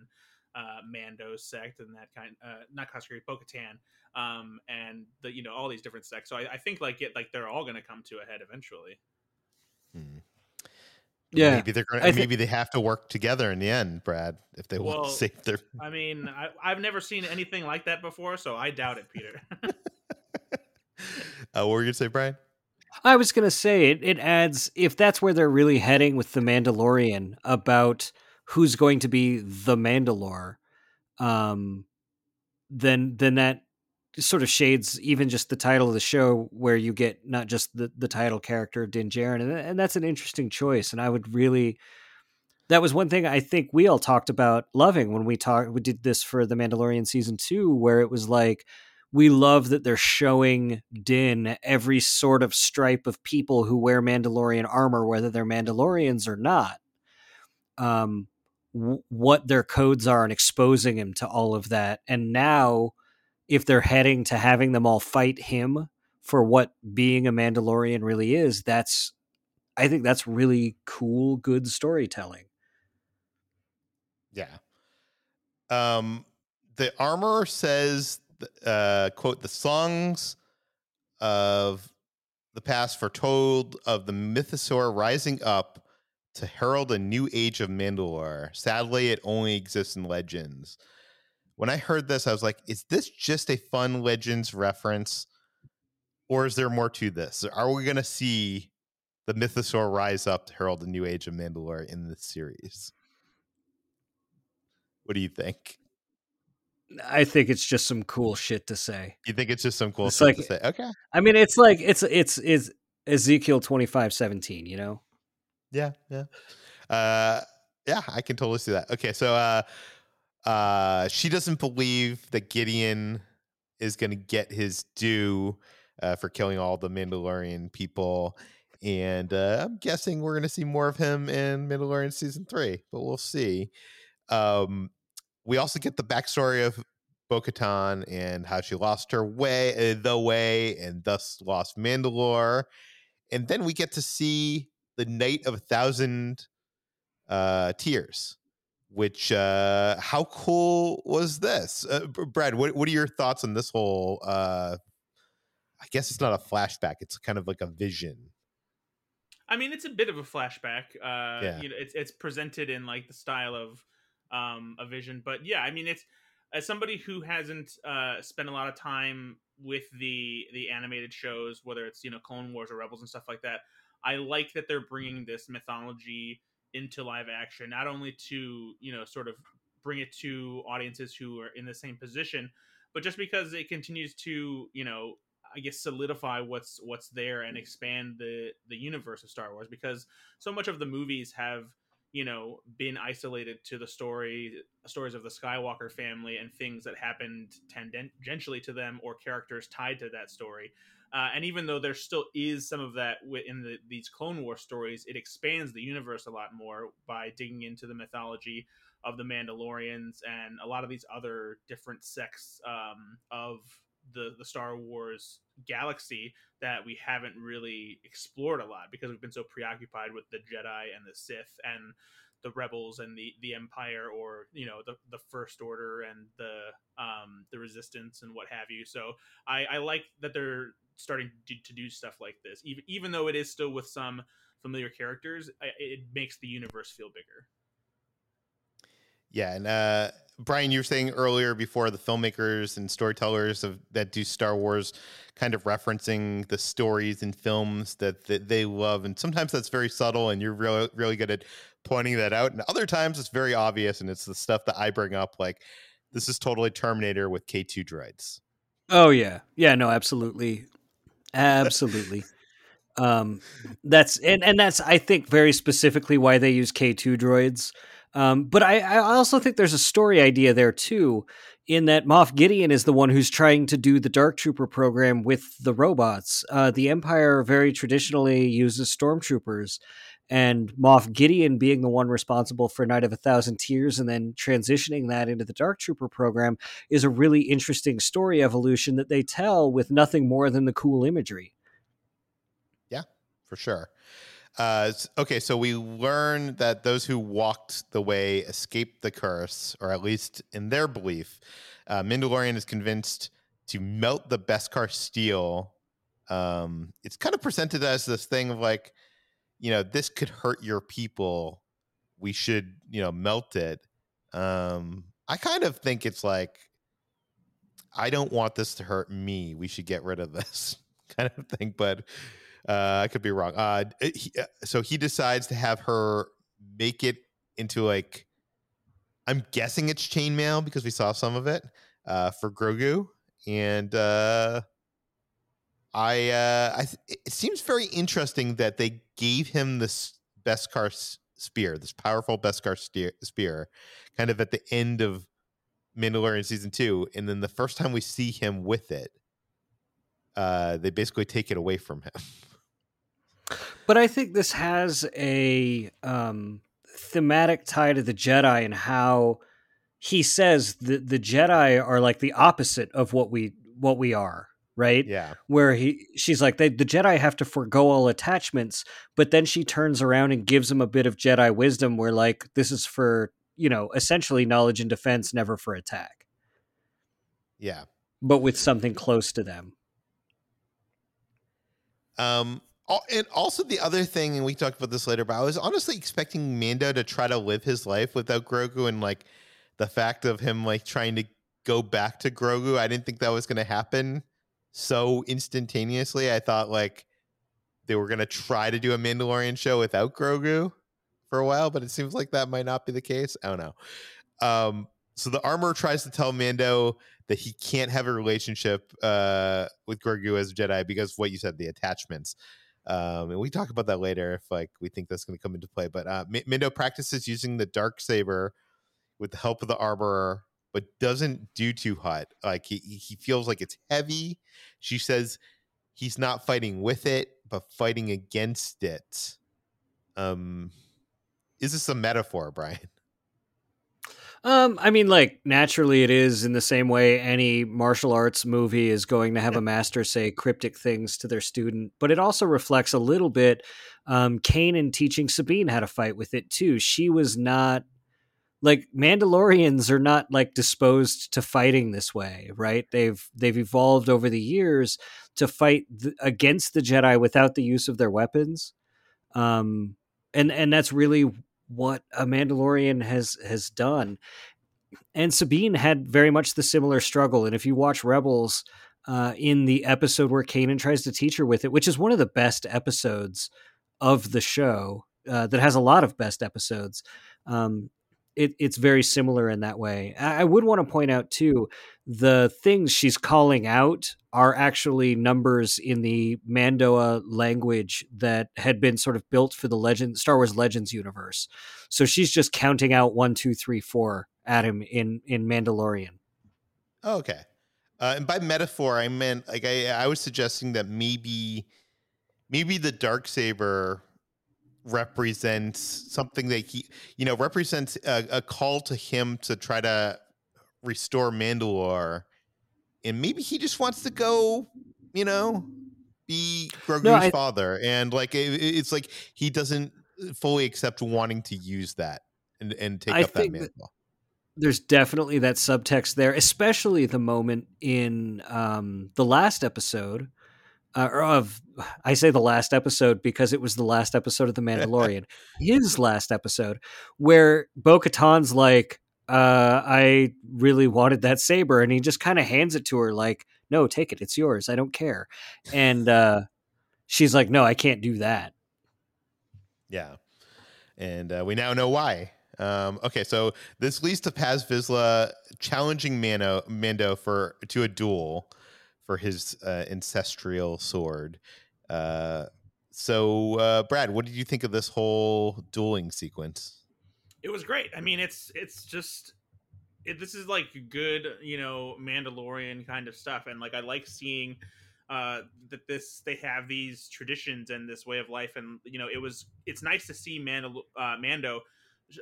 uh, Mando's sect and that kind. Uh, not Koska Reeves, Bo-Katan, um, and the you know all these different sects. So I, I think like it like they're all going to come to a head eventually. Yeah, maybe they're gonna, maybe they have to work together in the end, Brad, if they well, want to save their. I mean, I, have never seen anything like that before, so I doubt it, Peter. uh, what were you gonna say, Brian? I was gonna say it. It adds if that's where they're really heading with the Mandalorian about who's going to be the Mandalore, um, then then that sort of shades even just the title of the show where you get not just the, the title character of Din Djarin and, and that's an interesting choice and I would really that was one thing I think we all talked about loving when we talked we did this for the Mandalorian season 2 where it was like we love that they're showing Din every sort of stripe of people who wear Mandalorian armor whether they're Mandalorians or not. Um what their codes are and exposing him to all of that and now if they're heading to having them all fight him for what being a Mandalorian really is, that's I think that's really cool, good storytelling. Yeah. Um the armor says uh quote the songs of the past foretold of the mythosaur rising up to herald a new age of Mandalore. Sadly, it only exists in legends when I heard this, I was like, is this just a fun Legends reference? Or is there more to this? Are we going to see the Mythosaur rise up to herald the new age of Mandalore in this series? What do you think? I think it's just some cool shit to say. You think it's just some cool it's shit like, to say? Okay. I mean, it's like it's it's is Ezekiel twenty five seventeen. You know. Yeah, yeah, uh, yeah. I can totally see that. Okay, so uh, uh, she doesn't believe that Gideon is going to get his due uh, for killing all the Mandalorian people. And uh, I'm guessing we're going to see more of him in Mandalorian season three, but we'll see. Um, we also get the backstory of Bo Katan and how she lost her way, uh, the way, and thus lost Mandalore. and then we get to see the Night of a Thousand uh, Tears. Which uh, how cool was this, uh, Brad? What what are your thoughts on this whole? Uh, I guess it's not a flashback; it's kind of like a vision. I mean, it's a bit of a flashback. Uh, yeah. You know, it's it's presented in like the style of um, a vision, but yeah, I mean, it's as somebody who hasn't uh, spent a lot of time with the the animated shows, whether it's you know Clone Wars or Rebels and stuff like that, I like that they're bringing this mythology into live action, not only to you know sort of bring it to audiences who are in the same position, but just because it continues to you know I guess solidify what's what's there and mm-hmm. expand the the universe of Star Wars because so much of the movies have you know been isolated to the story stories of the skywalker family and things that happened tangentially to them or characters tied to that story uh, and even though there still is some of that in the, these clone war stories it expands the universe a lot more by digging into the mythology of the mandalorians and a lot of these other different sects um, of the the Star Wars galaxy that we haven't really explored a lot because we've been so preoccupied with the Jedi and the Sith and the rebels and the the empire or you know the the first order and the um the resistance and what have you. So i i like that they're starting to, to do stuff like this even even though it is still with some familiar characters it makes the universe feel bigger yeah and uh Brian, you were saying earlier before the filmmakers and storytellers of that do Star Wars kind of referencing the stories and films that, that they love. And sometimes that's very subtle and you're really really good at pointing that out. And other times it's very obvious and it's the stuff that I bring up like this is totally Terminator with K2 droids. Oh yeah. Yeah, no, absolutely. Absolutely. um that's and and that's I think very specifically why they use K2 droids um, but I, I also think there's a story idea there too, in that Moff Gideon is the one who's trying to do the Dark Trooper program with the robots. Uh, the Empire very traditionally uses stormtroopers, and Moff Gideon being the one responsible for Night of a Thousand Tears and then transitioning that into the Dark Trooper program is a really interesting story evolution that they tell with nothing more than the cool imagery. Yeah, for sure. Uh, okay, so we learn that those who walked the way escaped the curse, or at least in their belief. Uh, Mandalorian is convinced to melt the Beskar steel. Um, it's kind of presented as this thing of like, you know, this could hurt your people. We should, you know, melt it. Um, I kind of think it's like, I don't want this to hurt me. We should get rid of this kind of thing. But uh, I could be wrong. Uh, he, uh, so he decides to have her make it into like, I'm guessing it's chainmail because we saw some of it uh, for Grogu, and uh, I, uh, I, it seems very interesting that they gave him this Beskar spear, this powerful Beskar spear, kind of at the end of Mandalorian season two, and then the first time we see him with it, uh, they basically take it away from him. But I think this has a um, thematic tie to the Jedi and how he says that the Jedi are like the opposite of what we what we are, right? Yeah. Where he she's like they, the Jedi have to forego all attachments, but then she turns around and gives him a bit of Jedi wisdom where like this is for, you know, essentially knowledge and defense, never for attack. Yeah. But with something close to them. Um and also the other thing, and we talked about this later, but I was honestly expecting Mando to try to live his life without Grogu, and like the fact of him like trying to go back to Grogu. I didn't think that was going to happen so instantaneously. I thought like they were to try to do a Mandalorian show without Grogu for a while, but it seems like that might not be the case. I don't know. Um, so the armor tries to tell Mando that he can't have a relationship uh, with Grogu as a Jedi because what you said, the attachments. Um, and we talk about that later if like we think that's going to come into play. But uh, Mando practices using the dark saber with the help of the armorer, but doesn't do too hot. Like he he feels like it's heavy. She says he's not fighting with it, but fighting against it. Um, is this a metaphor, Brian? Um, I mean, like naturally, it is in the same way any martial arts movie is going to have a master say cryptic things to their student, but it also reflects a little bit. Um, Kanan teaching Sabine how to fight with it too. She was not like Mandalorians are not like disposed to fighting this way, right? They've they've evolved over the years to fight th- against the Jedi without the use of their weapons. Um, and and that's really what a Mandalorian has has done. And Sabine had very much the similar struggle. And if you watch Rebels, uh, in the episode where Kanan tries to teach her with it, which is one of the best episodes of the show, uh, that has a lot of best episodes. Um, it, it's very similar in that way. I, would want to point out too, the things she's calling out are actually numbers in the Mando'a language that had been sort of built for the legend Star Wars Legends universe. So she's just counting out one, two, three, four at him in in Mandalorian. Oh, okay. Uh, and by metaphor, I meant like I, I was suggesting that maybe maybe the dark saber represents something that he you know represents a, a, call to him to try to restore Mandalore. And maybe he just wants to go you know be Grogu's no, I, father. And like it, it's like he doesn't fully accept wanting to use that and and take I up that mantle. there's definitely that subtext there especially the moment in um the last episode uh, of I say the last episode because it was the last episode of The Mandalorian, his last episode, where Bo Katan's like, uh, I really wanted that saber, and he just kind of hands it to her, like, no, take it, it's yours, I don't care. And uh, she's like, no, I can't do that. Yeah. And uh, we now know why. Um, okay, so this leads to Paz Vizsla challenging Mano, Mando for to a duel for his uh, ancestral sword. Uh, so, uh, Brad, what did you think of this whole dueling sequence? It was great. I mean, it's it's just it, this is like good, you know, Mandalorian kind of stuff, and like I like seeing uh that this they have these traditions and this way of life and you know it was it's nice to see Mando uh, Mando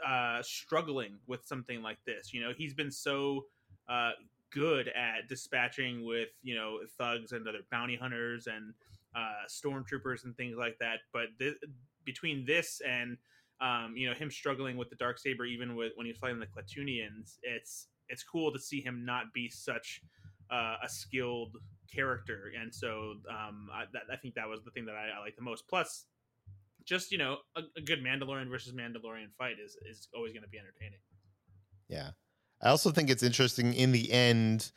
uh struggling with something like this you know he's been so uh good at dispatching with you know thugs and other bounty hunters and uh, stormtroopers and things like that. But th- between this and um, you know him struggling with the dark saber, even with when he was fighting the Klatooinians, it's it's cool to see him not be such uh, a skilled character. And so um, I, that, I think that was the thing that I, I like the most. Plus, just you know, a, a good Mandalorian versus Mandalorian fight is is always going to be entertaining. Yeah. I also think it's interesting in the end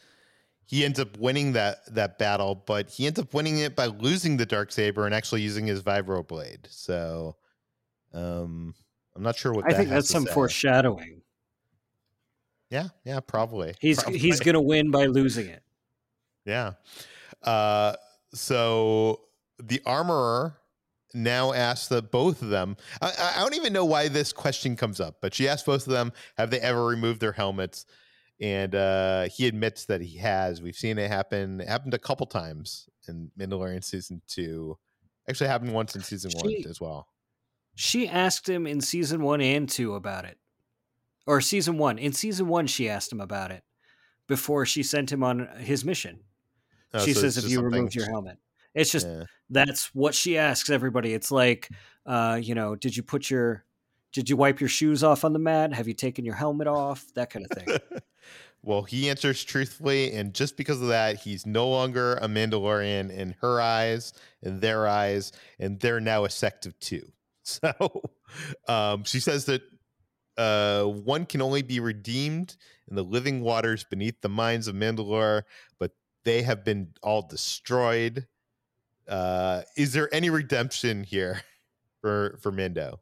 he ends up winning that that battle, but he ends up winning it by losing the dark saber and actually using his vibro blade. So um I'm not sure what I think that's some say. foreshadowing. Yeah, yeah, probably. He's probably. he's going to win by losing it. Yeah. Uh so the armorer now asks the both of them. I, I, don't even know why this question comes up, but she asked both of them, have they ever removed their helmets? And uh, he admits that he has. We've seen it happen. It happened a couple times in Mandalorian season two. Actually, happened once in season she, one as well. She asked him in season one and two about it, or season one. In season one, she asked him about it before she sent him on his mission. Oh, she so says, "If you removed your helmet." It's just yeah. that's what she asks everybody. It's like, uh, you know, did you put your did you wipe your shoes off on the mat? Have you taken your helmet off? That kind of thing. well, he answers truthfully, and just because of that, he's no longer a Mandalorian in her eyes, in their eyes, and they're now a sect of two. So um, she says that uh, one can only be redeemed in the living waters beneath the mines of Mandalore, but they have been all destroyed uh, is there any redemption here for for Mando?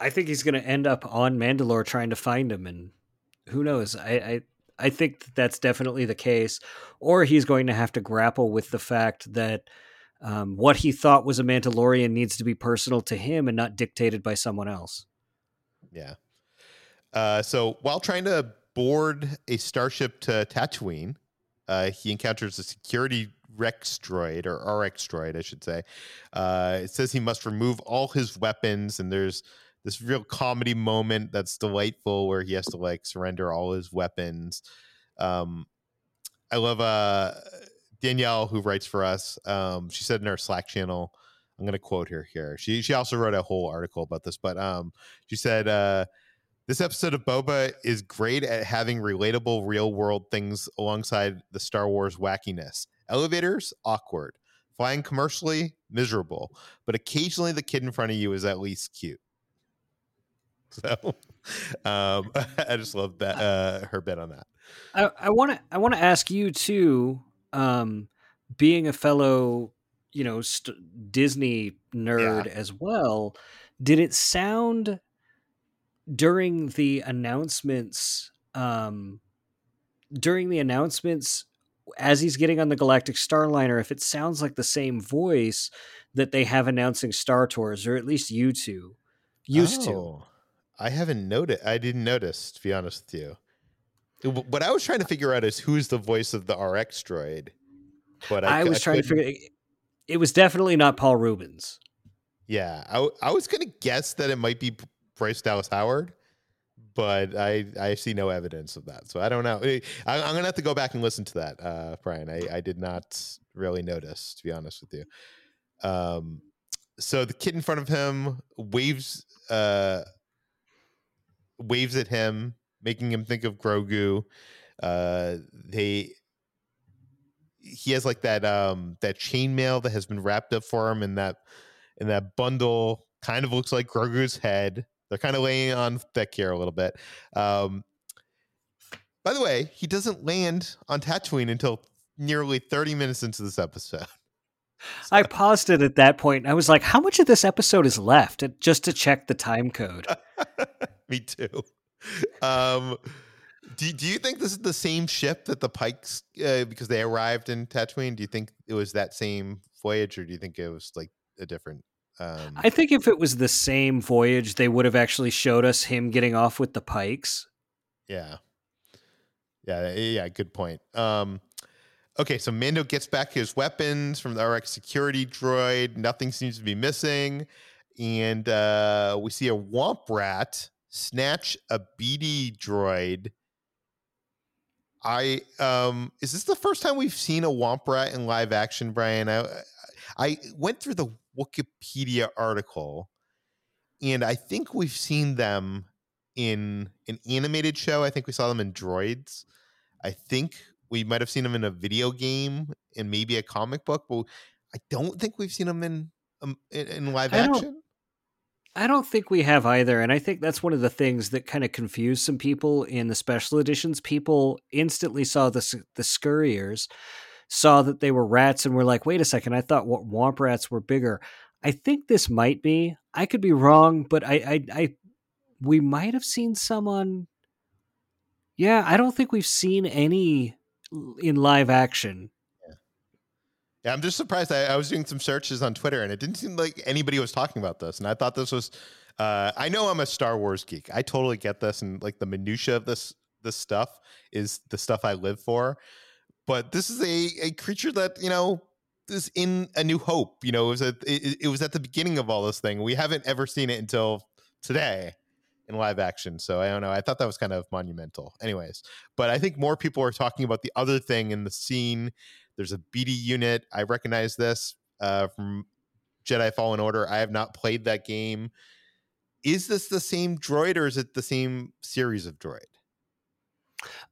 I think he's going to end up on Mandalore trying to find him, and who knows? I, I I think that that's definitely the case, or he's going to have to grapple with the fact that um, what he thought was a Mandalorian needs to be personal to him and not dictated by someone else. Yeah. Uh, so while trying to board a starship to Tatooine, uh, he encounters a security Rex droid or RX droid, I should say. Uh, it says he must remove all his weapons, and there's this real comedy moment that's delightful where he has to like surrender all his weapons. Um, I love uh Danielle who writes for us. Um, she said in our Slack channel, I'm going to quote her here. She she also wrote a whole article about this, but um, she said uh, this episode of Boba is great at having relatable real world things alongside the Star Wars wackiness. Elevators awkward, flying commercially miserable, but occasionally the kid in front of you is at least cute. So um, I just love that uh, her bit on that. I want to I want to ask you too, um, being a fellow you know st- Disney nerd yeah. as well. Did it sound during the announcements? Um, during the announcements, as he's getting on the Galactic Starliner, if it sounds like the same voice that they have announcing Star Tours, or at least you two used oh, to. I haven't noticed. I didn't notice, to be honest with you. What I was trying to figure out is who's the voice of the RX droid. But I, I was I trying to figure it was definitely not Paul Reubens. Yeah, I, I was going to guess that it might be Bryce Dallas Howard, but I I see no evidence of that, so I don't know. I, am going to have to go back and listen to that, uh, Brian. I, I did not really notice, to be honest with you. Um, so the kid in front of him waves uh waves at him, making him think of Grogu. Uh, they he has like that um that chainmail that has been wrapped up for him in that in that bundle kind of looks like Grogu's head. They're kind of laying on thick here a little bit. Um, by the way, he doesn't land on Tatooine until nearly 30 minutes into this episode. So. I paused it at that point. I was like, how much of this episode is left just to check the time code? Me too. Um, do, do you think this is the same ship that the Pikes, uh, because they arrived in Tatooine? Do you think it was that same voyage, or do you think it was like a different? Um... I think if it was the same voyage, they would have actually showed us him getting off with the Pikes. Yeah, yeah, yeah. Good point. Um, okay, so Mando gets back his weapons from the RX security droid. Nothing seems to be missing, and uh, we see a Womp Rat snatch a BD droid I um is this the first time we've seen a Womp Rat in live action, Brian? I I went through the Wikipedia article and I think we've seen them in an animated show. I think we saw them in Droids. I think we might have seen them in a video game and maybe a comic book, but I don't think we've seen them in um, in, in live action. I don't think we have either. And I think that's one of the things that kind of confused some people in the special editions. People instantly saw the, the Scurriers, saw that they were rats, and were like, wait a second, I thought what Womp Rats were bigger. I think this might be. I could be wrong, but I, I, I we might have seen some on. Yeah, I don't think we've seen any in live action yeah, I'm just surprised. I, I, was doing some searches on Twitter, and it didn't seem like anybody was talking about this. And I thought this was. Uh, I know I'm a Star Wars geek. I totally get this, and like the minutia of this this stuff is the stuff I live for. But this is a a creature that you know is in A New Hope. You know, it was it, it was at the beginning of all this thing. We haven't ever seen it until today in live action. So I don't know. I thought that was kind of monumental. Anyways, but I think more people are talking about the other thing in the scene there's a BD unit. I recognize this uh, from Jedi Fallen Order. I have not played that game. Is this the same droid or is it the same series of droid?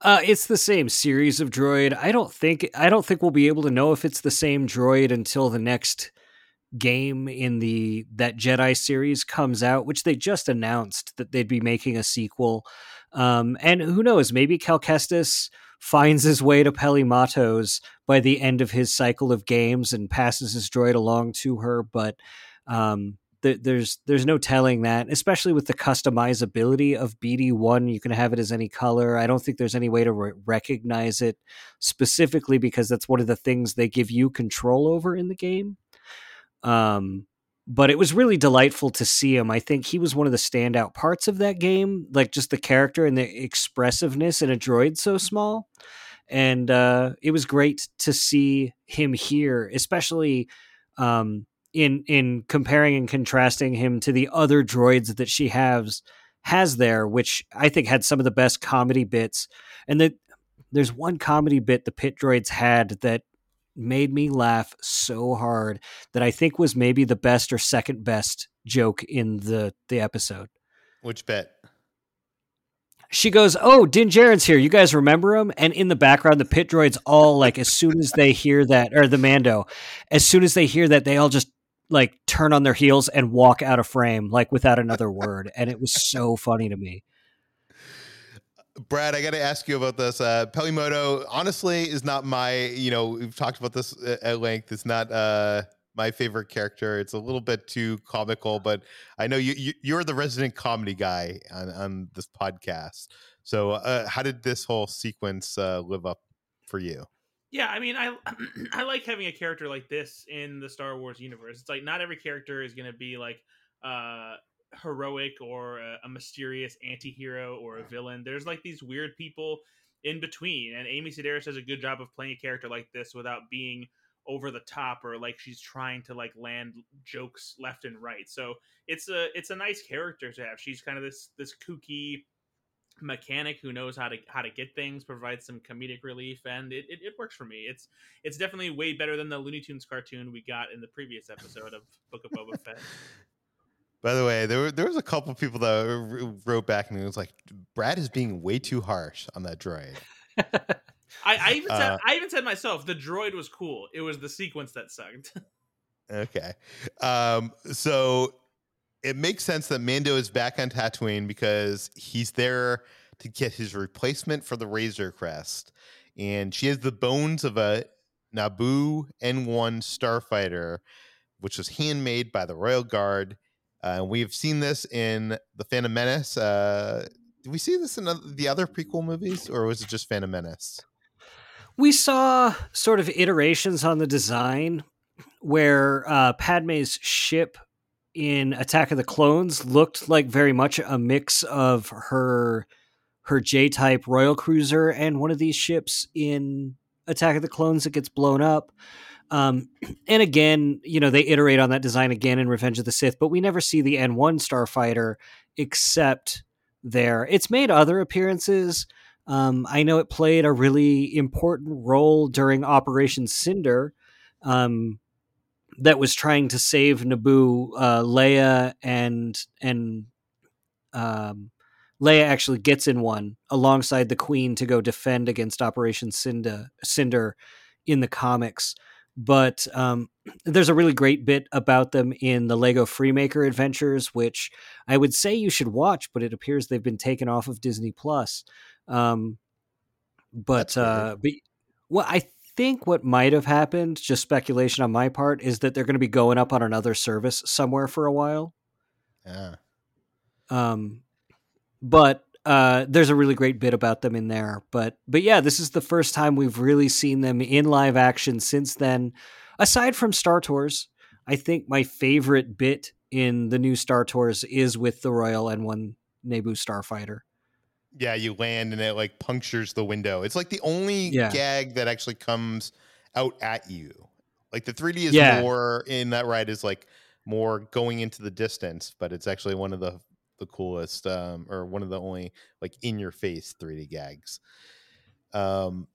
Uh, it's the same series of droid. I don't think I don't think we'll be able to know if it's the same droid until the next game in the that Jedi series comes out, which they just announced that they'd be making a sequel. Um, and who knows? Maybe Cal Kestis finds his way to Peli Motto's by the end of his cycle of games and passes his droid along to her. But um, th- there's there's no telling that, especially with the customizability of BD one. You can have it as any color. I don't think there's any way to re- recognize it specifically because that's one of the things they give you control over in the game. Um, but it was really delightful to see him. I think he was one of the standout parts of that game, like just the character and the expressiveness in a droid so small. And uh, it was great to see him here, especially um, in in comparing and contrasting him to the other droids that she has has there, which I think had some of the best comedy bits. And that there's one comedy bit the pit droids had that made me laugh so hard that I think was maybe the best or second best joke in the the episode. Which bit? She goes, "Oh, Din Djarin's here. You guys remember him?" And in the background, the pit droids all like as soon as they hear that, or the Mando, as soon as they hear that, they all just like turn on their heels and walk out of frame, like without another word. And it was so funny to me. Brad, I got to ask you about this. Uh, Peli Motto, honestly, is not my. You know, we've talked about this at length. It's not uh, my favorite character. It's a little bit too comical, but I know you, you are the resident comedy guy on, on this podcast. So, uh, how did this whole sequence uh, live up for you? Yeah, I mean, I I like having a character like this in the Star Wars universe. It's like not every character is going to be like uh heroic or a, a mysterious anti-hero or a villain. There's like these weird people in between, and Amy Sedaris does a good job of playing a character like this without being over the top or like she's trying to like land jokes left and right. So it's a it's a nice character to have. She's kind of this this kooky mechanic who knows how to how to get things, provides some comedic relief, and it, it, it, works for me. It's it's definitely way better than the Looney Tunes cartoon we got in the previous episode of Book of Boba Fett. By the way, there were, there was a couple people that wrote back and it was like, Brad is being way too harsh on that droid. I, I, even said uh, I even said myself the droid was cool. It was the sequence that sucked. okay, um, so it makes sense that Mando is back on Tatooine because he's there to get his replacement for the Razor Crest, and she has the bones of a Naboo N1 starfighter, which was handmade by the Royal Guard uh, we've seen this in the Phantom Menace. Uh, did we see this in the other prequel movies, or was it just Phantom Menace? We saw sort of iterations on the design where uh, Padme's ship in Attack of the Clones looked like very much a mix of her her J type Royal Cruiser and one of these ships in Attack of the Clones that gets blown up. Um, and again, you know, they iterate on that design again in Revenge of the Sith, but we never see the N1 starfighter except there. It's made other appearances. Um, I know it played a really important role during Operation Cinder. Um, that was trying to save Naboo, uh, Leia, and and um, Leia actually gets in one alongside the Queen to go defend against Operation Cinder, Cinder in the comics but um, there's a really great bit about them in the Lego Freemaker Adventures, which I would say you should watch, but it appears they've been taken off of Disney Plus. Um, but uh, but well, I think what might have happened, just speculation on my part, is that they're going to be going up on another service somewhere for a while. Yeah. Um, but uh, there's a really great bit about them in there. But but yeah, this is the first time we've really seen them in live action since then. Aside from Star Tours, I think my favorite bit in the new Star Tours is with the Royal N1 Naboo Starfighter. Yeah, you land and it like punctures the window. It's like the only yeah. gag that actually comes out at you. Like the 3D is yeah. more in that ride is like more going into the distance, but it's actually one of the the coolest um, or one of the only like in your face 3D gags. Um,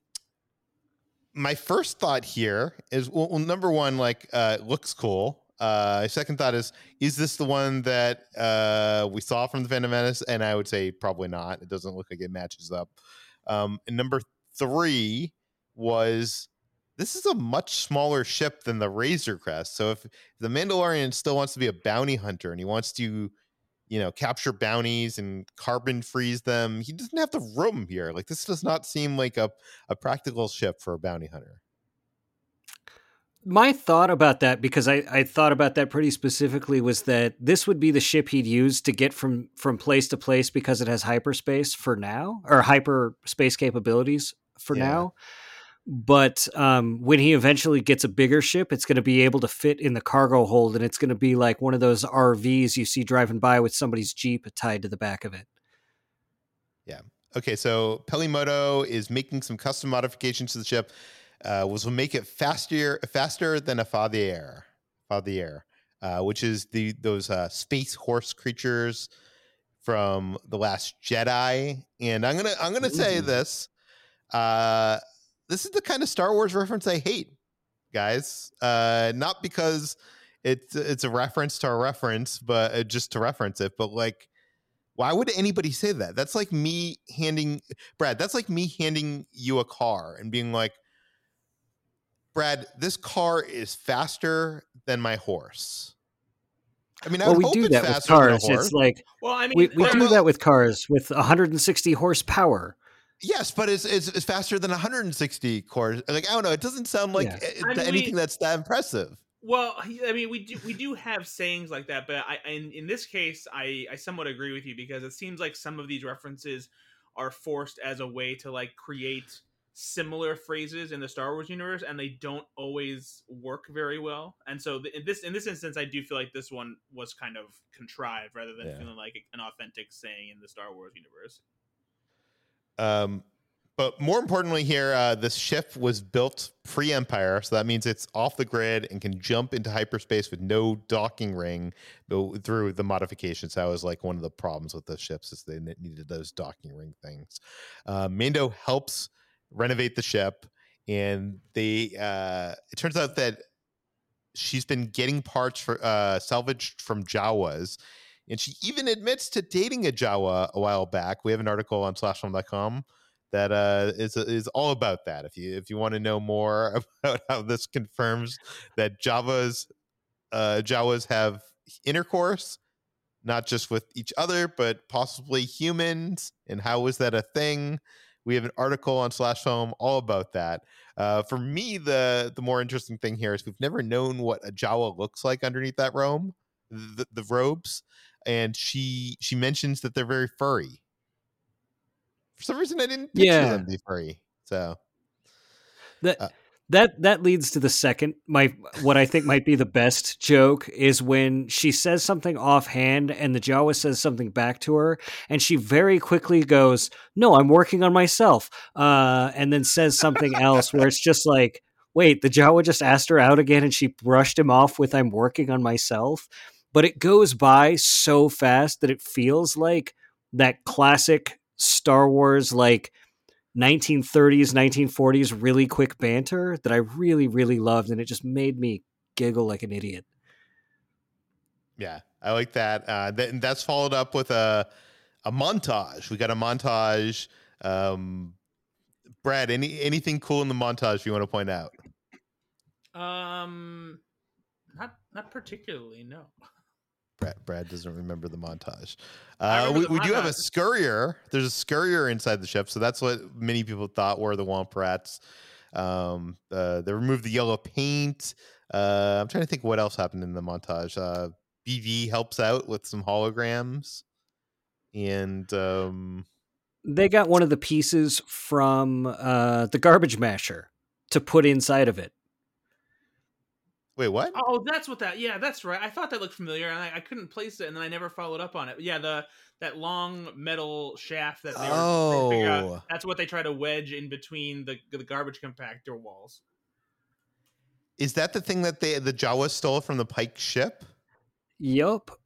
my first thought here is well, well number one, like uh, looks cool. Uh, second thought is, is this the one that uh, we saw from the Phantom Menace? And I would say probably not. It doesn't look like it matches up. Um, and number three was this is a much smaller ship than the Razor Crest. So if the Mandalorian still wants to be a bounty hunter and he wants to you know, capture bounties and carbon freeze them. He doesn't have the room here. Like this does not seem like a, a practical ship for a bounty hunter. My thought about that, because I, I thought about that pretty specifically, was that this would be the ship he'd use to get from from place to place because it has hyperspace for now or hyperspace capabilities for yeah. now but um, when he eventually gets a bigger ship, it's going to be able to fit in the cargo hold, and it's going to be like one of those RVs you see driving by with somebody's Jeep tied to the back of it. Yeah. Okay. So Peli Motto is making some custom modifications to the ship, uh, which will make it faster faster than a Fathier. Fathier. uh, which is the those uh, space horse creatures from the Last Jedi. And I'm gonna I'm gonna say this. Uh, this is the kind of Star Wars reference I hate, guys. Uh, not because it's it's a reference to a reference, but uh, just to reference it. But like, why would anybody say that? That's like me handing Brad. That's like me handing you a car and being like, Brad, this car is faster than my horse. I mean, I well, we do that with faster than a cars. It's like Well, I mean, we, we there- do that with cars with 160 horsepower. Yes, but it's, it's it's faster than 160 cores. Like I don't know, it doesn't sound like Yeah. eh, I mean, we- anything that's that impressive. Well, I mean, we do we do have sayings like that, but I in, in this case, I I somewhat agree with you because it seems like some of these references are forced as a way to like create similar phrases in the Star Wars universe, and they don't always work very well. And so th- in this in this instance, I do feel like this one was kind of contrived rather than Yeah. feeling like an authentic saying in the Star Wars universe. Um, but more importantly, here, uh, this ship was built pre-Empire, so that means it's off the grid and can jump into hyperspace with no docking ring though, through the modifications. That was like one of the problems with the ships is they needed those docking ring things. Uh, Mando helps renovate the ship, and they. Uh, it turns out that she's been getting parts for uh, salvaged from Jawas. And she even admits to dating a Jawa a while back. We have an article on slashfilm.com that uh, is is all about that. If you if you want to know more about how this confirms that Javas uh, Jawas have intercourse, not just with each other, but possibly humans, and how is that a thing? We have an article on Slash Film all about that. Uh, for me, the the more interesting thing here is we've never known what a Jawa looks like underneath that robe, the, the robes, and she she mentions that they're very furry. For some reason, I didn't picture Yeah. them be furry. So That Uh, that that leads to the second my what I think might be the best joke is when she says something offhand and the Jawa says something back to her and she very quickly goes, "No, I'm working on myself," uh, and then says something else where it's just like, "Wait, the Jawa just asked her out again and she brushed him off with I'm working on myself." But it goes by so fast that it feels like that classic Star Wars like 1930s, 1940s really quick banter that I really, really loved, and it just made me giggle like an idiot. yeah, I like that. Uh, th- and that's followed up with a a montage. We got a montage. Um, Brad, any anything cool in the montage you want to point out? Um, not not particularly. No. Brad, Brad doesn't remember the montage. Uh, remember we, the we do have a scurrier. There's a scurrier inside the ship, so that's what many people thought were the Womp Rats. Um, uh, they removed the yellow paint. Uh, I'm trying to think what else happened in the montage. Uh, BV helps out with some holograms, and um, They got one of the pieces from uh, the garbage masher to put inside of it. Wait, what? Oh, that's what that. Yeah, that's right. I thought that looked familiar, and I, I couldn't place it, and then I never followed up on it. Yeah, the that long metal shaft that they were trying to out, Oh. That's what they try to wedge in between the the garbage compactor walls. Is that the thing that they the Jawas stole from the Pike ship? Yup.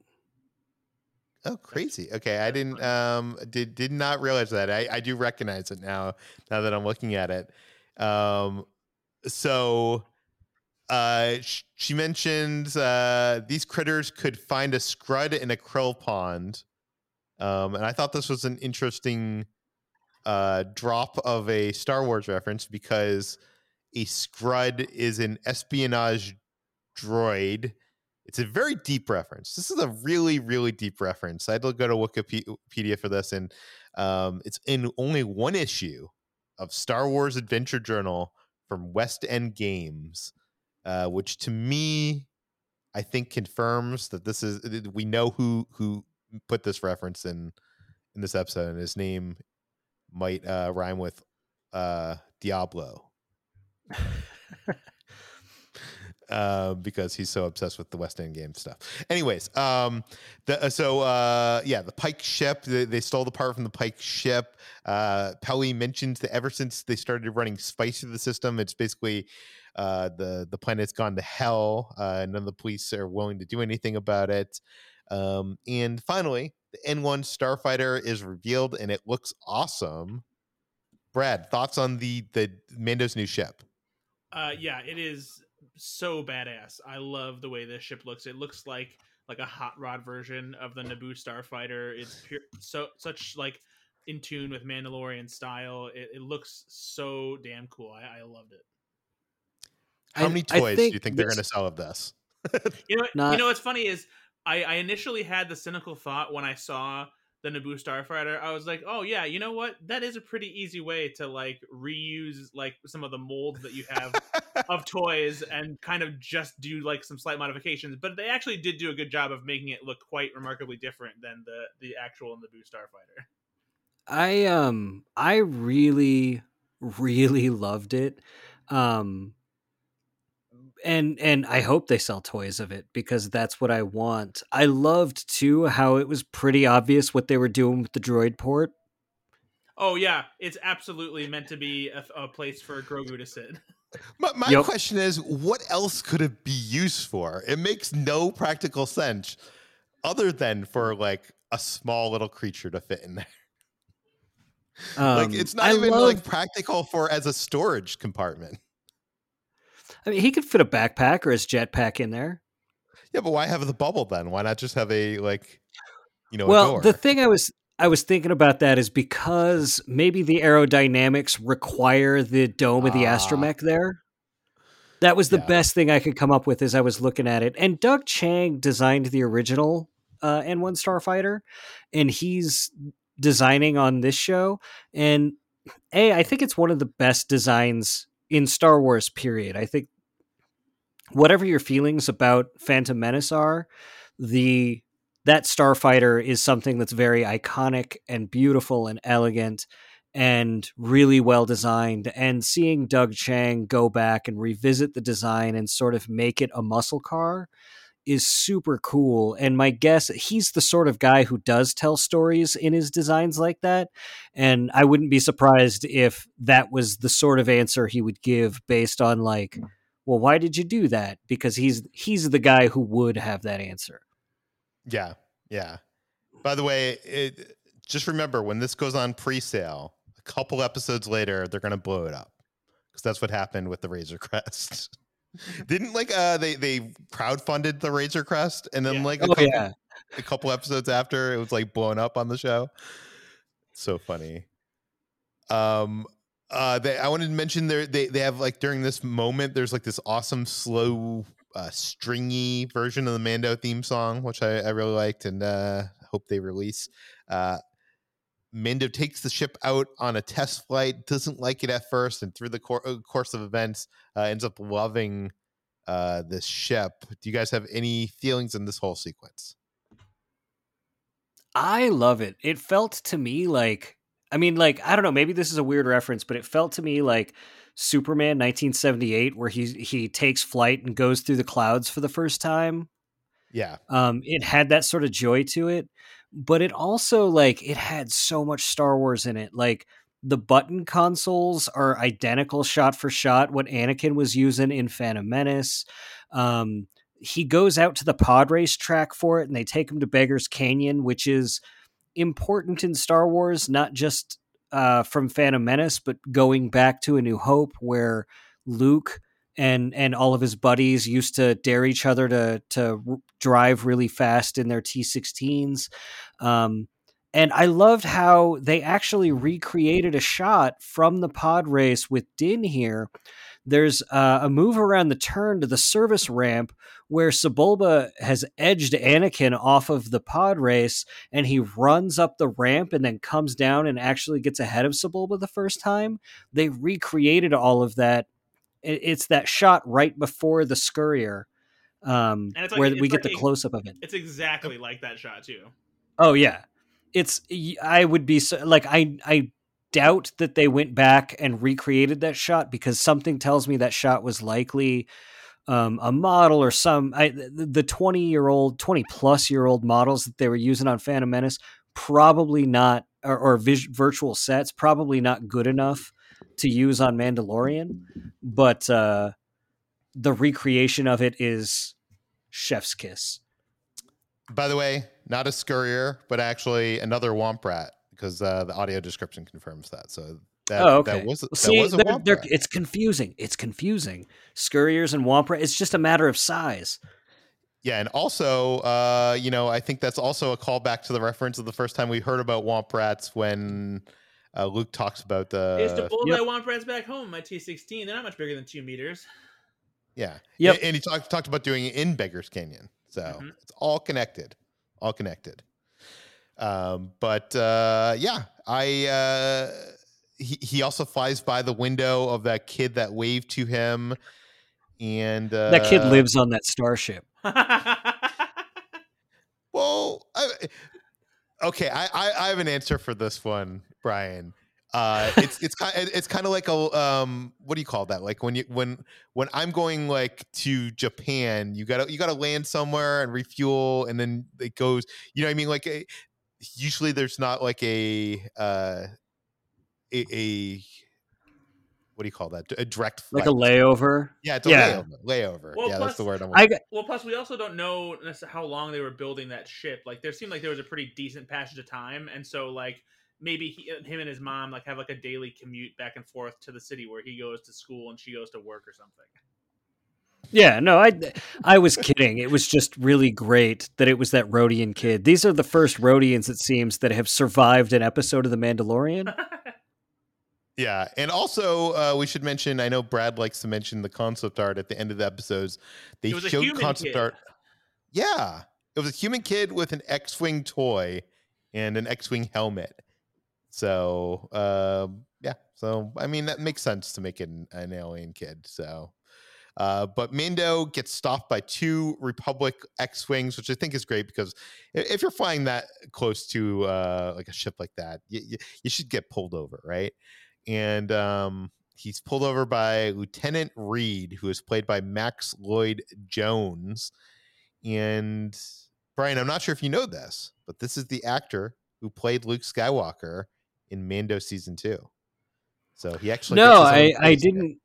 Oh, crazy. Okay, I didn't um did did not realize that. I I do recognize it now now that I'm looking at it. Um so uh sh- she mentions uh these critters could find a scrud in a krill pond. Um and I thought this was an interesting uh drop of a Star Wars reference because a scrud is an espionage droid it's a very deep reference. This is a really, really deep reference. I had to go to Wikipedia for this, and um, it's in only one issue of Star Wars Adventure Journal from West End Games, uh, which to me, I think confirms that this is we know who who put this reference in in this episode, and his name might uh, rhyme with uh, Diablo. uh, because he's so obsessed with the West End game stuff. Anyways, um, the, uh, so uh, yeah, the Pike ship, they, they, stole the part from the Pike ship. Uh, Peli mentions that ever since they started running spice through the system, it's basically uh, the the planet's gone to hell. Uh, none of the police are willing to do anything about it. Um, and finally, the N1 Starfighter is revealed, and it looks awesome. Brad, thoughts on the the Mando's new ship? Uh, yeah, it is so badass. I love the way this ship looks. It looks like like a hot rod version of the Naboo Starfighter. It's pure, so such like in tune with Mandalorian style. It, it looks so damn cool. I, I loved it. How I, many toys do you think they're going to sell of this? you know, Not... you know what's funny is I, I initially had the cynical thought when I saw the Naboo Starfighter, I was like, oh yeah, you know what? That is a pretty easy way to like reuse like some of the molds that you have of toys and kind of just do like some slight modifications. But they actually did do a good job of making it look quite remarkably different than the the actual Naboo Starfighter. I um I really really loved it. Um and and I hope they sell toys of it because that's what I want. I loved too how it was pretty obvious what they were doing with the droid port. Oh yeah, it's absolutely meant to be a, a place for Grogu to sit. My, my yep. question is, what else could it be used for? It makes no practical sense, other than for like a small little creature to fit in there. Um, like it's not I even love... like practical for as a storage compartment. I mean, he could fit a backpack or his jetpack in there. Yeah, but why have the bubble then? Why not just have a like, you know? Well, the thing I was I was thinking about that is because maybe the aerodynamics require the dome of the uh, astromech there. That was the yeah. best thing I could come up with as I was looking at it. And Doug Chiang designed the original uh, N1 Starfighter, and he's designing on this show. And a, I think it's one of the best designs in Star Wars. Period. I think whatever your feelings about Phantom Menace are, the that starfighter is something that's very iconic and beautiful and elegant and really well designed. And seeing Doug Chiang go back and revisit the design and sort of make it a muscle car is super cool. And my guess he's the sort of guy who does tell stories in his designs like that. And I wouldn't be surprised if that was the sort of answer he would give based on like well why did you do that? Because he's he's the guy who would have that answer. Yeah yeah. By the way it, just remember when this goes on pre-sale a couple episodes later they're going to blow it up. Because that's what happened with the razor crest. Didn't like uh they they crowdfunded the razor crest and then yeah. like a, oh, couple, yeah. a couple episodes after it was like blown up on the show. So funny. Um uh they i wanted to mention they they have like during this moment there's like this awesome slow uh stringy version of the mando theme song which i, I really liked and uh hope they release uh Mando takes the ship out on a test flight, doesn't like it at first, and through the cor- uh, course of events, uh, ends up loving uh, this ship. Do you guys have any feelings in this whole sequence? I love it. It felt to me like I mean, like I don't know, maybe this is a weird reference, but it felt to me like Superman 1978, where he he takes flight and goes through the clouds for the first time. Yeah, um, it had that sort of joy to it, but it also like it had so much Star Wars in it. Like the button consoles are identical shot for shot what Anakin was using in Phantom Menace. Um, he goes out to the pod race track for it, and they take him to Beggar's Canyon, which is important in Star Wars, not just uh, from Phantom Menace, but going back to A New Hope, where Luke and and all of his buddies used to dare each other to to drive really fast in their T16s. Um, and I loved how they actually recreated a shot from the pod race with Din here. There's uh, a move around the turn to the service ramp where Sebulba has edged Anakin off of the pod race and he runs up the ramp and then comes down and actually gets ahead of Sebulba the first time. They recreated all of that. It's that shot right before the scurrier um, like, where we get the close up of it. It's exactly like that shot too. Oh yeah, it's I would be so, like I I doubt that they went back and recreated that shot because something tells me that shot was likely um, a model or some I, the 20 year old 20 plus year old models that they were using on phantom menace probably not or, or vis- virtual sets probably not good enough to use on mandalorian but uh, the recreation of it is chef's kiss. By the way, not a scurrier, but actually another womp rat because uh, the audio description confirms that. So that, oh, okay. that was that See, was a they're- they're- it's confusing. It's confusing. Scurriers and Wampra. It's just a matter of size. Yeah, and also, uh, you know, I think that's also a callback to the reference of the first time we heard about womp rats when uh, Luke talks about the. It's the bull yep. my womp rats back home. My T16, they're not much bigger than two meters. yeah, Yep. and, and he talked talked about doing it in Beggars Canyon. So Mhm. it's all connected, all connected. Um, but uh, yeah, I uh, he he also flies by the window of that kid that waved to him, and uh, that kid lives on that starship. Well, I, okay, I, I I have an answer for this one, Brian. Uh, it's it's kind it's kind of like a um what do you call that? Like when you when when I'm going like to Japan, you gotta you gotta land somewhere and refuel, and then it goes. You know what I mean? Like a, usually there's not like a uh a, a what do you call that? A direct Like a layover. yeah, it's a yeah. layover. Layover. Well, yeah, plus- that's the word I'm. I got, well, plus we also don't know how long they were building that ship. Like there seemed like there was a pretty decent passage of time, and so like maybe he, him and his mom like have like a daily commute back and forth to the city where he goes to school and she goes to work or something. Yeah, no, I I was kidding. It was just really great that it was that Rodian kid. These are the first Rodians, it seems, that have survived an episode of The Mandalorian. Yeah, and also uh, we should mention. I know Brad likes to mention the concept art at the end of the episodes. They It was a showed human concept kid. art. Yeah, it was a human kid with an X-wing toy and an X-wing helmet. So um, yeah, so I mean that makes sense to make an, an alien kid. So. Uh, but Mando gets stopped by two Republic X-wings, which I think is great because if you're flying that close to uh, like a ship like that, you, you, you should get pulled over, right? and um, he's pulled over by Lieutenant Reed, who is played by Max Lloyd Jones. And Brian, I'm not sure if you know this, but this is the actor who played Luke Skywalker in Mando season two. So he actually no, gets his own I, I place in it. didn't.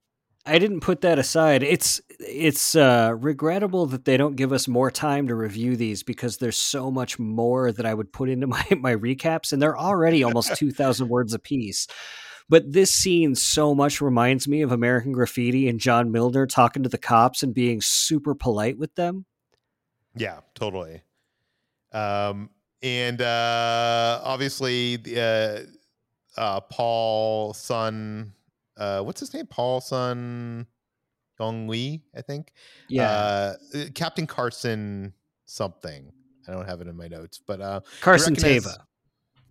I didn't put that aside. It's it's uh, regrettable that they don't give us more time to review these because there's so much more that I would put into my my recaps, and they're already almost two thousand words apiece. But this scene so much reminds me of American Graffiti and John Milner talking to the cops and being super polite with them. Yeah, totally. Um, and uh, obviously, uh, uh, Paul Son, uh, what's his name? Paul Son Gong Lee, I think. Yeah, Uh, Captain Carson something. I don't have it in my notes, but uh, Carson Teva.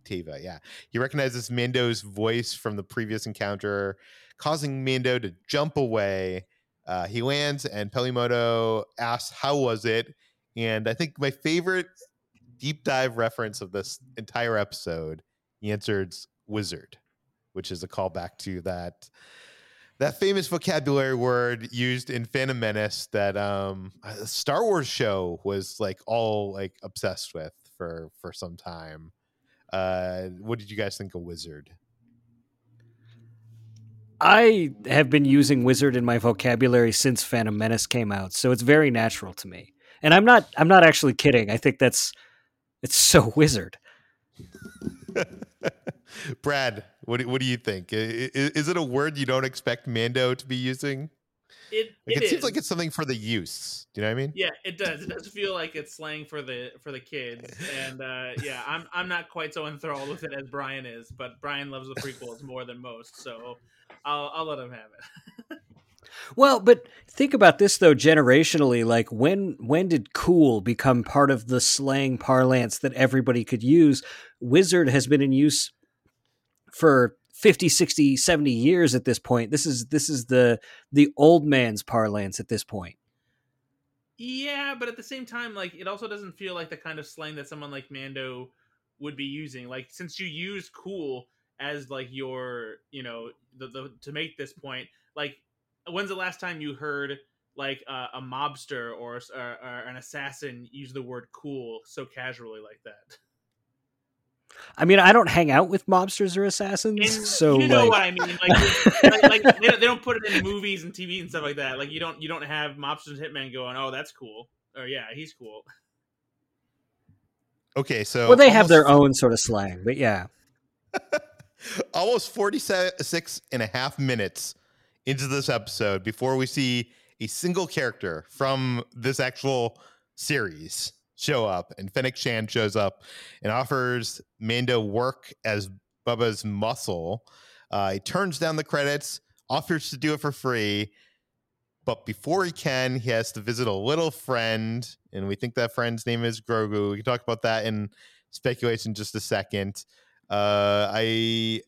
Teva, yeah. He recognizes Mando's voice from the previous encounter, causing Mando to jump away. Uh, he lands, and Peli Motto asks, How was it? And I think my favorite deep dive reference of this entire episode, he answered wizard, which is a callback to that that famous vocabulary word used in Phantom Menace that um Star Wars show was like all like obsessed with for for some time. Uh what did you guys think of wizard? I have been using wizard in my vocabulary since Phantom Menace came out, so it's very natural to me. And I'm not I'm not actually kidding. I think that's it's so wizard. Brad, what do, what do you think? I- i- Is, it a word you don't expect Mando to be using? It Like, it, it seems like it's something for the youths. Do you know what I mean? Yeah, it does. It does feel like it's slang for the for the kids, and uh, yeah, I'm I'm not quite so enthralled with it as Brian is, but Brian loves the prequels more than most, so I'll I'll let him have it. Well, but think about this though generationally, like when when did cool become part of the slang parlance that everybody could use? Wizard has been in use for 50, 60, 70 years at this point. This is this is the the old man's parlance at this point. Yeah, but at the same time, like it also doesn't feel like the kind of slang that someone like Mando would be using. Like since you use cool as like your, you know, the, the to make this point, like when's the last time you heard like uh, a mobster or, or, or an assassin use the word cool so casually like that. I mean, I don't hang out with mobsters or assassins, And so you know like, what I mean. Like, like, like they, don't, they don't put it in movies and TV and stuff like that. Like you don't you don't have mobsters and hitmen going, oh, that's cool, or yeah, he's cool. Okay, so well, they have their almost- own sort of slang, but yeah. almost 46 and a half minutes into this episode before we see a single character from this actual series show up and Fennec Shand shows up and offers Mando work as Boba's muscle. Uh, he turns down the credits, offers to do it for free, but before he can, he has to visit a little friend, and we think that friend's name is Grogu. We can talk about that in speculation just a second. Uh, I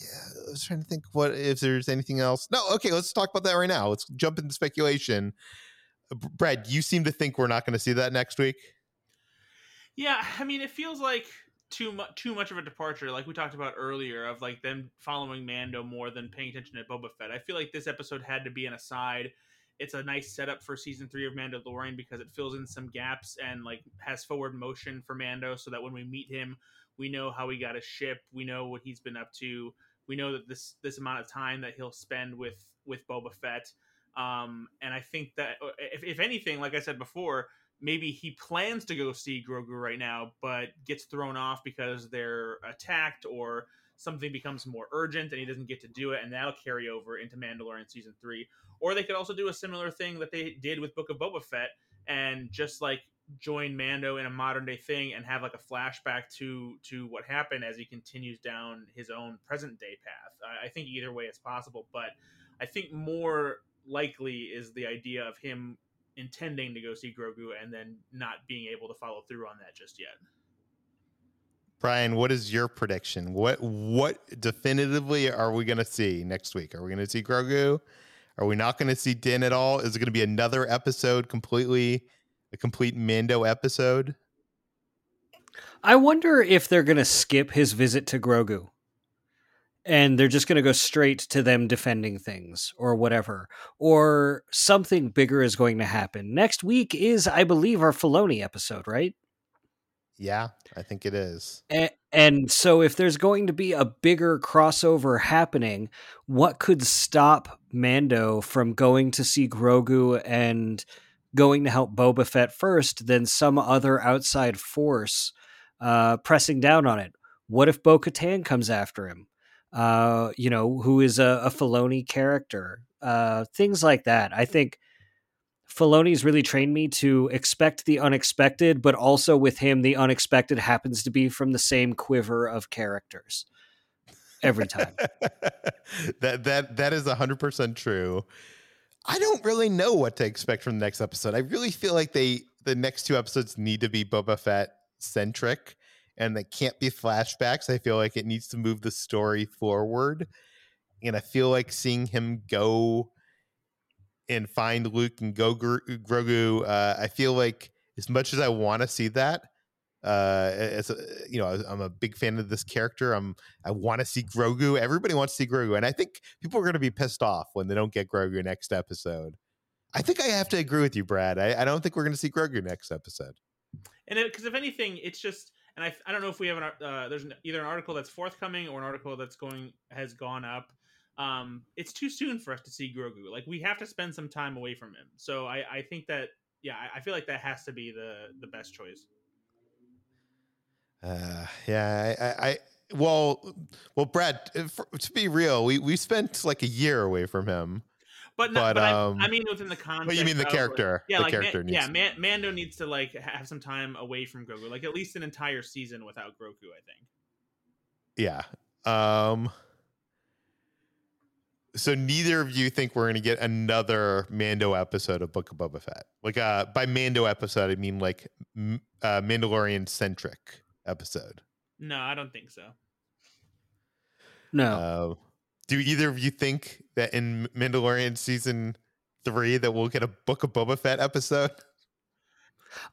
yeah, I was trying to think what if there's anything else. No, okay, let's talk about that right now. Let's jump into speculation. Uh, Brad, you seem to think we're not going to see that next week. Yeah, I mean, it feels like too much too much of a departure, like we talked about earlier, of like them following Mando more than paying attention to Boba Fett. I feel like this episode had to be an aside. It's a nice setup for season three of Mandalorian because it fills in some gaps and like has forward motion for Mando, so that when we meet him, we know how he got a ship, we know what he's been up to, we know that this this amount of time that he'll spend with with Boba Fett. Um, and I think that if, if anything, like I said before, maybe he plans to go see Grogu right now, but gets thrown off because they're attacked or something becomes more urgent and he doesn't get to do it, and that'll carry over into Mandalorian season three. Or they could also do a similar thing that they did with Book of Boba Fett and just like join Mando in a modern day thing and have like a flashback to to what happened as he continues down his own present day path. I, I think either way it's possible, but I think more likely is the idea of him intending to go see Grogu and then not being able to follow through on that just yet. Brian, what is your prediction? What what definitively are we going to see next week? Are we going to see Grogu? Are we not going to see Din at all? Is it going to be another episode completely a complete Mando episode? I wonder if they're going to skip his visit to Grogu. And they're just going to go straight to them defending things or whatever. Or something bigger is going to happen. Next week is, I believe, our Filoni episode, right? Yeah, I think it is. A- And so, if there's going to be a bigger crossover happening, what could stop Mando from going to see Grogu and going to help Boba Fett first than some other outside force uh, pressing down on it? What if Bo Katan comes after him? Uh, you know, who is a, a Filoni character? Uh, things like that. I think Filoni's really trained me to expect the unexpected, but also with him, the unexpected happens to be from the same quiver of characters every time. that that that is hundred percent true. I don't really know what to expect from the next episode. I really feel like they the next two episodes need to be Boba Fett centric, and they can't be flashbacks. I feel like it needs to move the story forward, and I feel like seeing him go and find Luke and go Grogu. Uh, I feel like as much as I want to see that, uh, as a, you know, I'm a big fan of this character. I'm I want to see Grogu. Everybody wants to see Grogu, and I think people are going to be pissed off when they don't get Grogu next episode. I think I have to agree with you, Brad. I, I don't think we're going to see Grogu next episode. And because if anything, it's just, and I, I don't know if we have an, uh, there's an, either an article that's forthcoming or an article that's going has gone up. Um, it's too soon for us to see Grogu. Like we have to spend some time away from him. So I, I think that, yeah, I, I feel like that has to be the the best choice. Uh, yeah, I, I, I well, well, Brad. uh, For, to be real, we we spent like a year away from him. But, no, But, but, um, I, I mean within the context. But you mean the of, like- character? yeah, the like character Man, needs yeah, Man, Mando needs to like have some time away from Grogu, like at least an entire season without Grogu. I think. Yeah. Um so neither of you think we're going to get another Mando episode of Book of Boba Fett. Like uh by Mando episode I mean like uh Mandalorian centric episode. No, I don't think so. No. Uh, do either of you think that in Mandalorian season 3 that we'll get a Book of Boba Fett episode?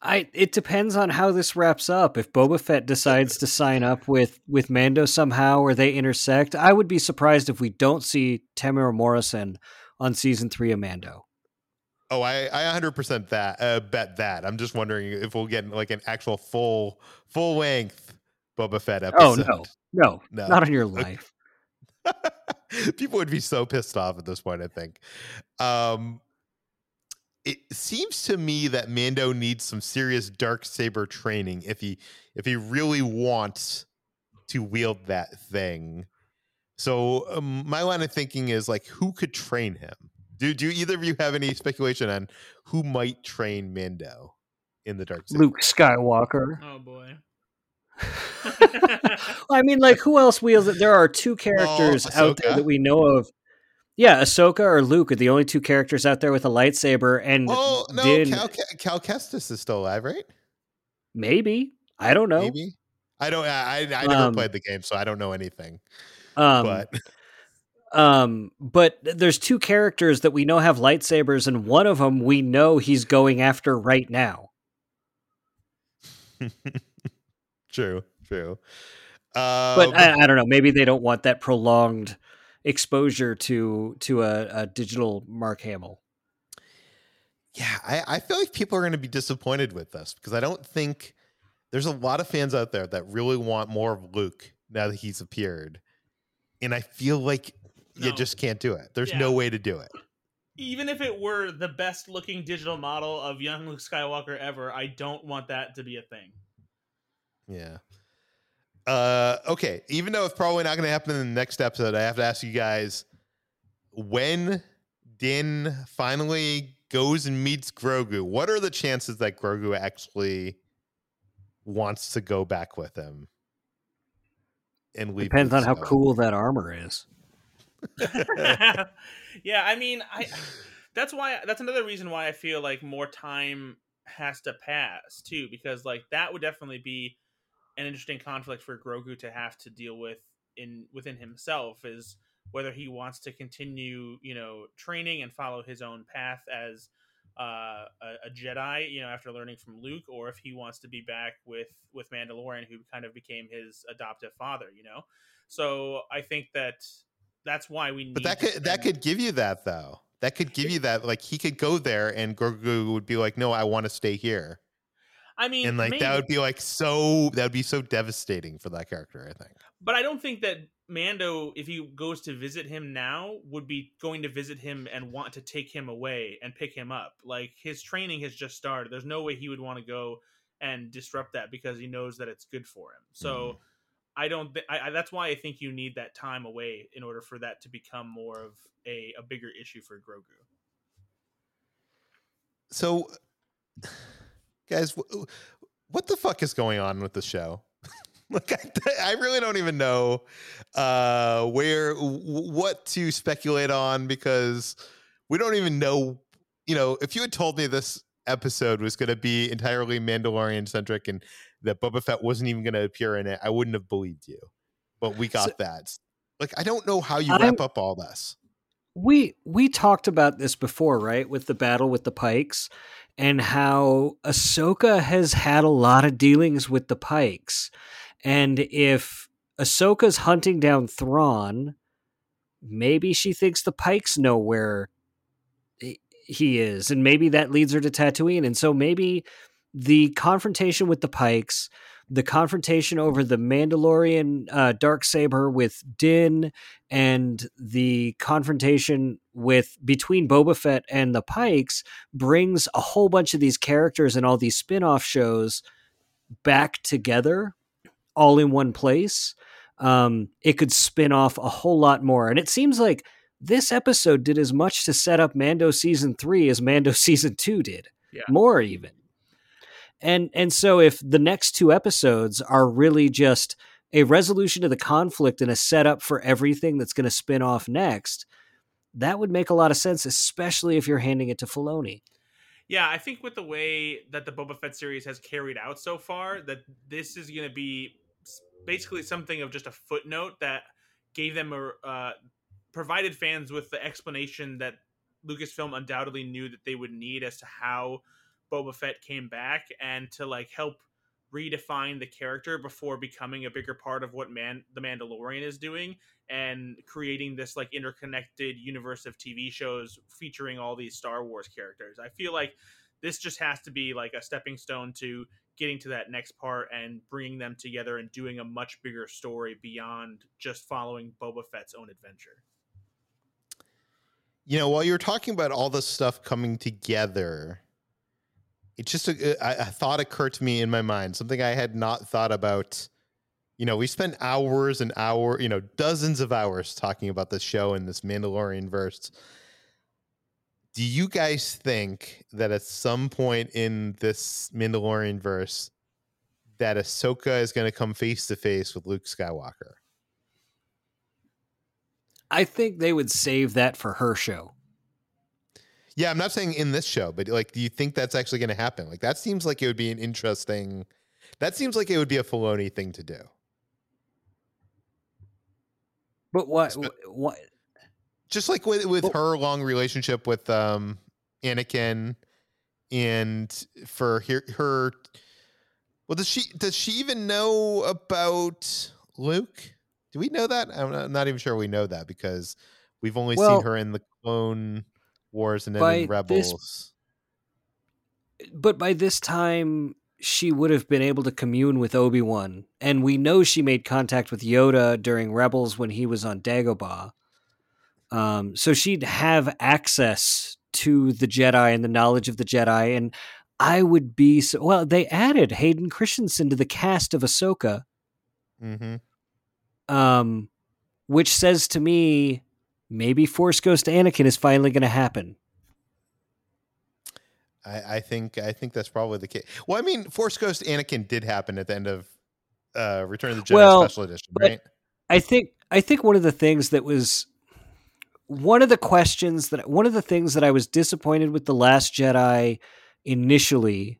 I it depends on how this wraps up. If Boba Fett decides to sign up with with Mando somehow or they intersect, I would be surprised if we don't see Temuera Morrison on season 3 of Mando. Oh, I I 100% that uh, bet that. I'm just wondering if we'll get like an actual full full length Boba Fett episode. Oh no, no, no. not on your life. People would be so pissed off at this point. I think. Um, it seems to me that Mando needs some serious dark saber training if he if he really wants to wield that thing. So um, my line of thinking is like, who could train him? Do do either of you have any speculation on who might train Mando in the dark saber? Luke Skywalker. Oh boy. I mean, like, who else wields it? There are two characters oh, out there that we know of yeah, Ahsoka or Luke are the only two characters out there with a lightsaber. And well, no, Din... Cal, Cal Kestis is still alive, right? Maybe I don't know. Maybe I don't. I I, never um, played the game, so I don't know anything. Um, but um, but there's two characters that we know have lightsabers, and one of them we know he's going after right now. true, true. Uh, but I, I don't know. Maybe they don't want that prolonged exposure to to a, a digital Mark Hamill. Yeah, I, I feel like people are going to be disappointed with this because I don't think there's a lot of fans out there that really want more of Luke now that he's appeared, and I feel like no. you just can't do it. There's yeah. no way to do it. Even if it were the best looking digital model of young Luke Skywalker ever, I don't want that to be a thing. Yeah. Uh, okay, even though it's probably not going to happen in the next episode, I have to ask you guys when Din finally goes and meets Grogu. What are the chances that Grogu actually wants to go back with him? And leave depends on how cool that armor is. yeah, I mean, I that's why that's another reason why I feel like more time has to pass too, because like that would definitely be an interesting conflict for Grogu to have to deal with in within himself is whether he wants to continue, you know, training and follow his own path as uh, a, a, Jedi, you know, after learning from Luke, or if he wants to be back with with Mandalorian, who kind of became his adoptive father, you know. So I think that that's why we. But that could that could give you that though. That could give you that. Like he could go there, and Grogu would be like, "No, I want to stay here." I mean, and like maybe. that would be like so that would be so devastating for that character. I think. But I don't think that Mando, if he goes to visit him now, would be going to visit him and want to take him away and pick him up. Like his training has just started. There's no way he would want to go and disrupt that because he knows that it's good for him. So. Mm. I don't. Th- I, I, that's why I think you need that time away in order for that to become more of a, a bigger issue for Grogu. So, guys, what the fuck is going on with the show? like, I, I, really don't even know uh, where, what to speculate on because we don't even know. You know, if you had told me this episode was going to be entirely Mandalorian centric and that Boba Fett wasn't even going to appear in it, I wouldn't have believed you. But we got so, that. Like, I don't know how you I'm, wrap up all this. We we talked about this before, right? With the battle with the Pikes, and how Ahsoka has had a lot of dealings with the Pikes. And if Ahsoka's hunting down Thrawn, maybe she thinks the Pikes know where he is, and maybe that leads her to Tatooine. And so maybe the confrontation with the Pikes the confrontation over the Mandalorian uh, dark saber with Din, and the confrontation with between Boba Fett and the Pikes brings a whole bunch of these characters and all these spin-off shows back together, all in one place. Um, it could spin off a whole lot more, and it seems like this episode did as much to set up Mando season three as Mando season two did. Yeah. More even. And and so if the next two episodes are really just a resolution to the conflict and a setup for everything that's going to spin off next, that would make a lot of sense, especially if you're handing it to Filoni. Yeah, I think with the way that the Boba Fett series has carried out so far, that this is going to be basically something of just a footnote that gave them a uh, provided fans with the explanation that Lucasfilm undoubtedly knew that they would need as to how Boba Fett came back and to like help redefine the character before becoming a bigger part of what man the Mandalorian is doing and creating this like interconnected universe of TV shows featuring all these Star Wars characters. I feel like this just has to be like a stepping stone to getting to that next part and bringing them together and doing a much bigger story beyond just following Boba Fett's own adventure. You know, while you're talking about all this stuff coming together, it just uh, uh, a, a, a thought occurred to me in my mind, something I had not thought about. You know, we spent hours and hour, you know, dozens of hours talking about this show and this Mandalorian verse. Do you guys think that at some point in this Mandalorian verse that Ahsoka is going to come face to face with Luke Skywalker? I think they would save that for her show. Yeah, I'm not saying in this show, but like, do you think that's actually going to happen? Like, that seems like it would be an interesting. That seems like it would be a Filoni thing to do. But what? What? Just like with with her long relationship with um Anakin, and for her, her. Well, does she does she even know about Luke? Do we know that? I'm not even sure we know that because we've only well, seen her in the clone Wars and then in Rebels. This, but by this time, she would have been able to commune with Obi Wan, and we know she made contact with Yoda during Rebels when he was on Dagobah. Um, so she'd have access to the Jedi and the knowledge of the Jedi, and I would be so, well. They added Hayden Christensen to the cast of Ahsoka, mm-hmm. um, which says to me maybe Force Ghost Anakin is finally going to happen. I, I, think I think that's probably the case. Well, I mean, Force Ghost Anakin did happen at the end of uh, Return of the Jedi well, Special Edition, right? I think I think one of the things that was one of the questions that one of the things that I was disappointed with the Last Jedi initially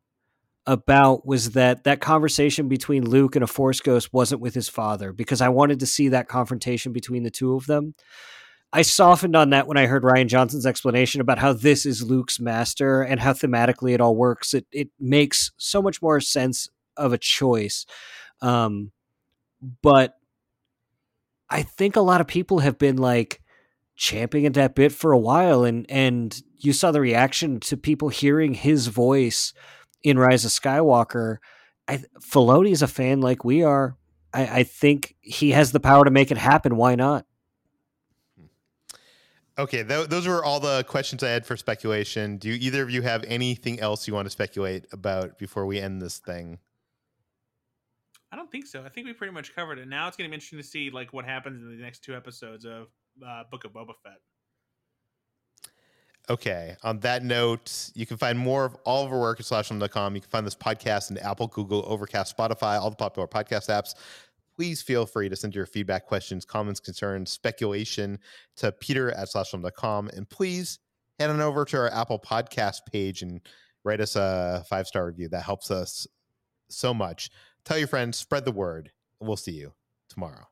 about was that that conversation between Luke and a Force Ghost wasn't with his father because I wanted to see that confrontation between the two of them. I softened on that when I heard Rian Johnson's explanation about how this is Luke's master and how thematically it all works. It it makes so much more sense of a choice. Um, but I think a lot of people have been like champing at that bit for a while, and and you saw the reaction to people hearing his voice in Rise of Skywalker. I, Filoni is a fan like we are. I, I think he has the power to make it happen. Why not? Okay, th- those were all the questions I had for speculation. Do either of you have anything else you want to speculate about before we end this thing? I don't think so. I think we pretty much covered it. Now it's going to be interesting to see like what happens in the next two episodes of uh, Book of Boba Fett. Okay. On that note, you can find more of all of our work at slashfilm.com. You can find this podcast in Apple, Google, Overcast, Spotify, all the popular podcast apps please feel free to send your feedback, questions, comments, concerns, speculation to peter at slashfilm.com. And please head on over to our Apple podcast page and write us a five star review. That helps us so much. Tell your friends, spread the word. We'll see you tomorrow.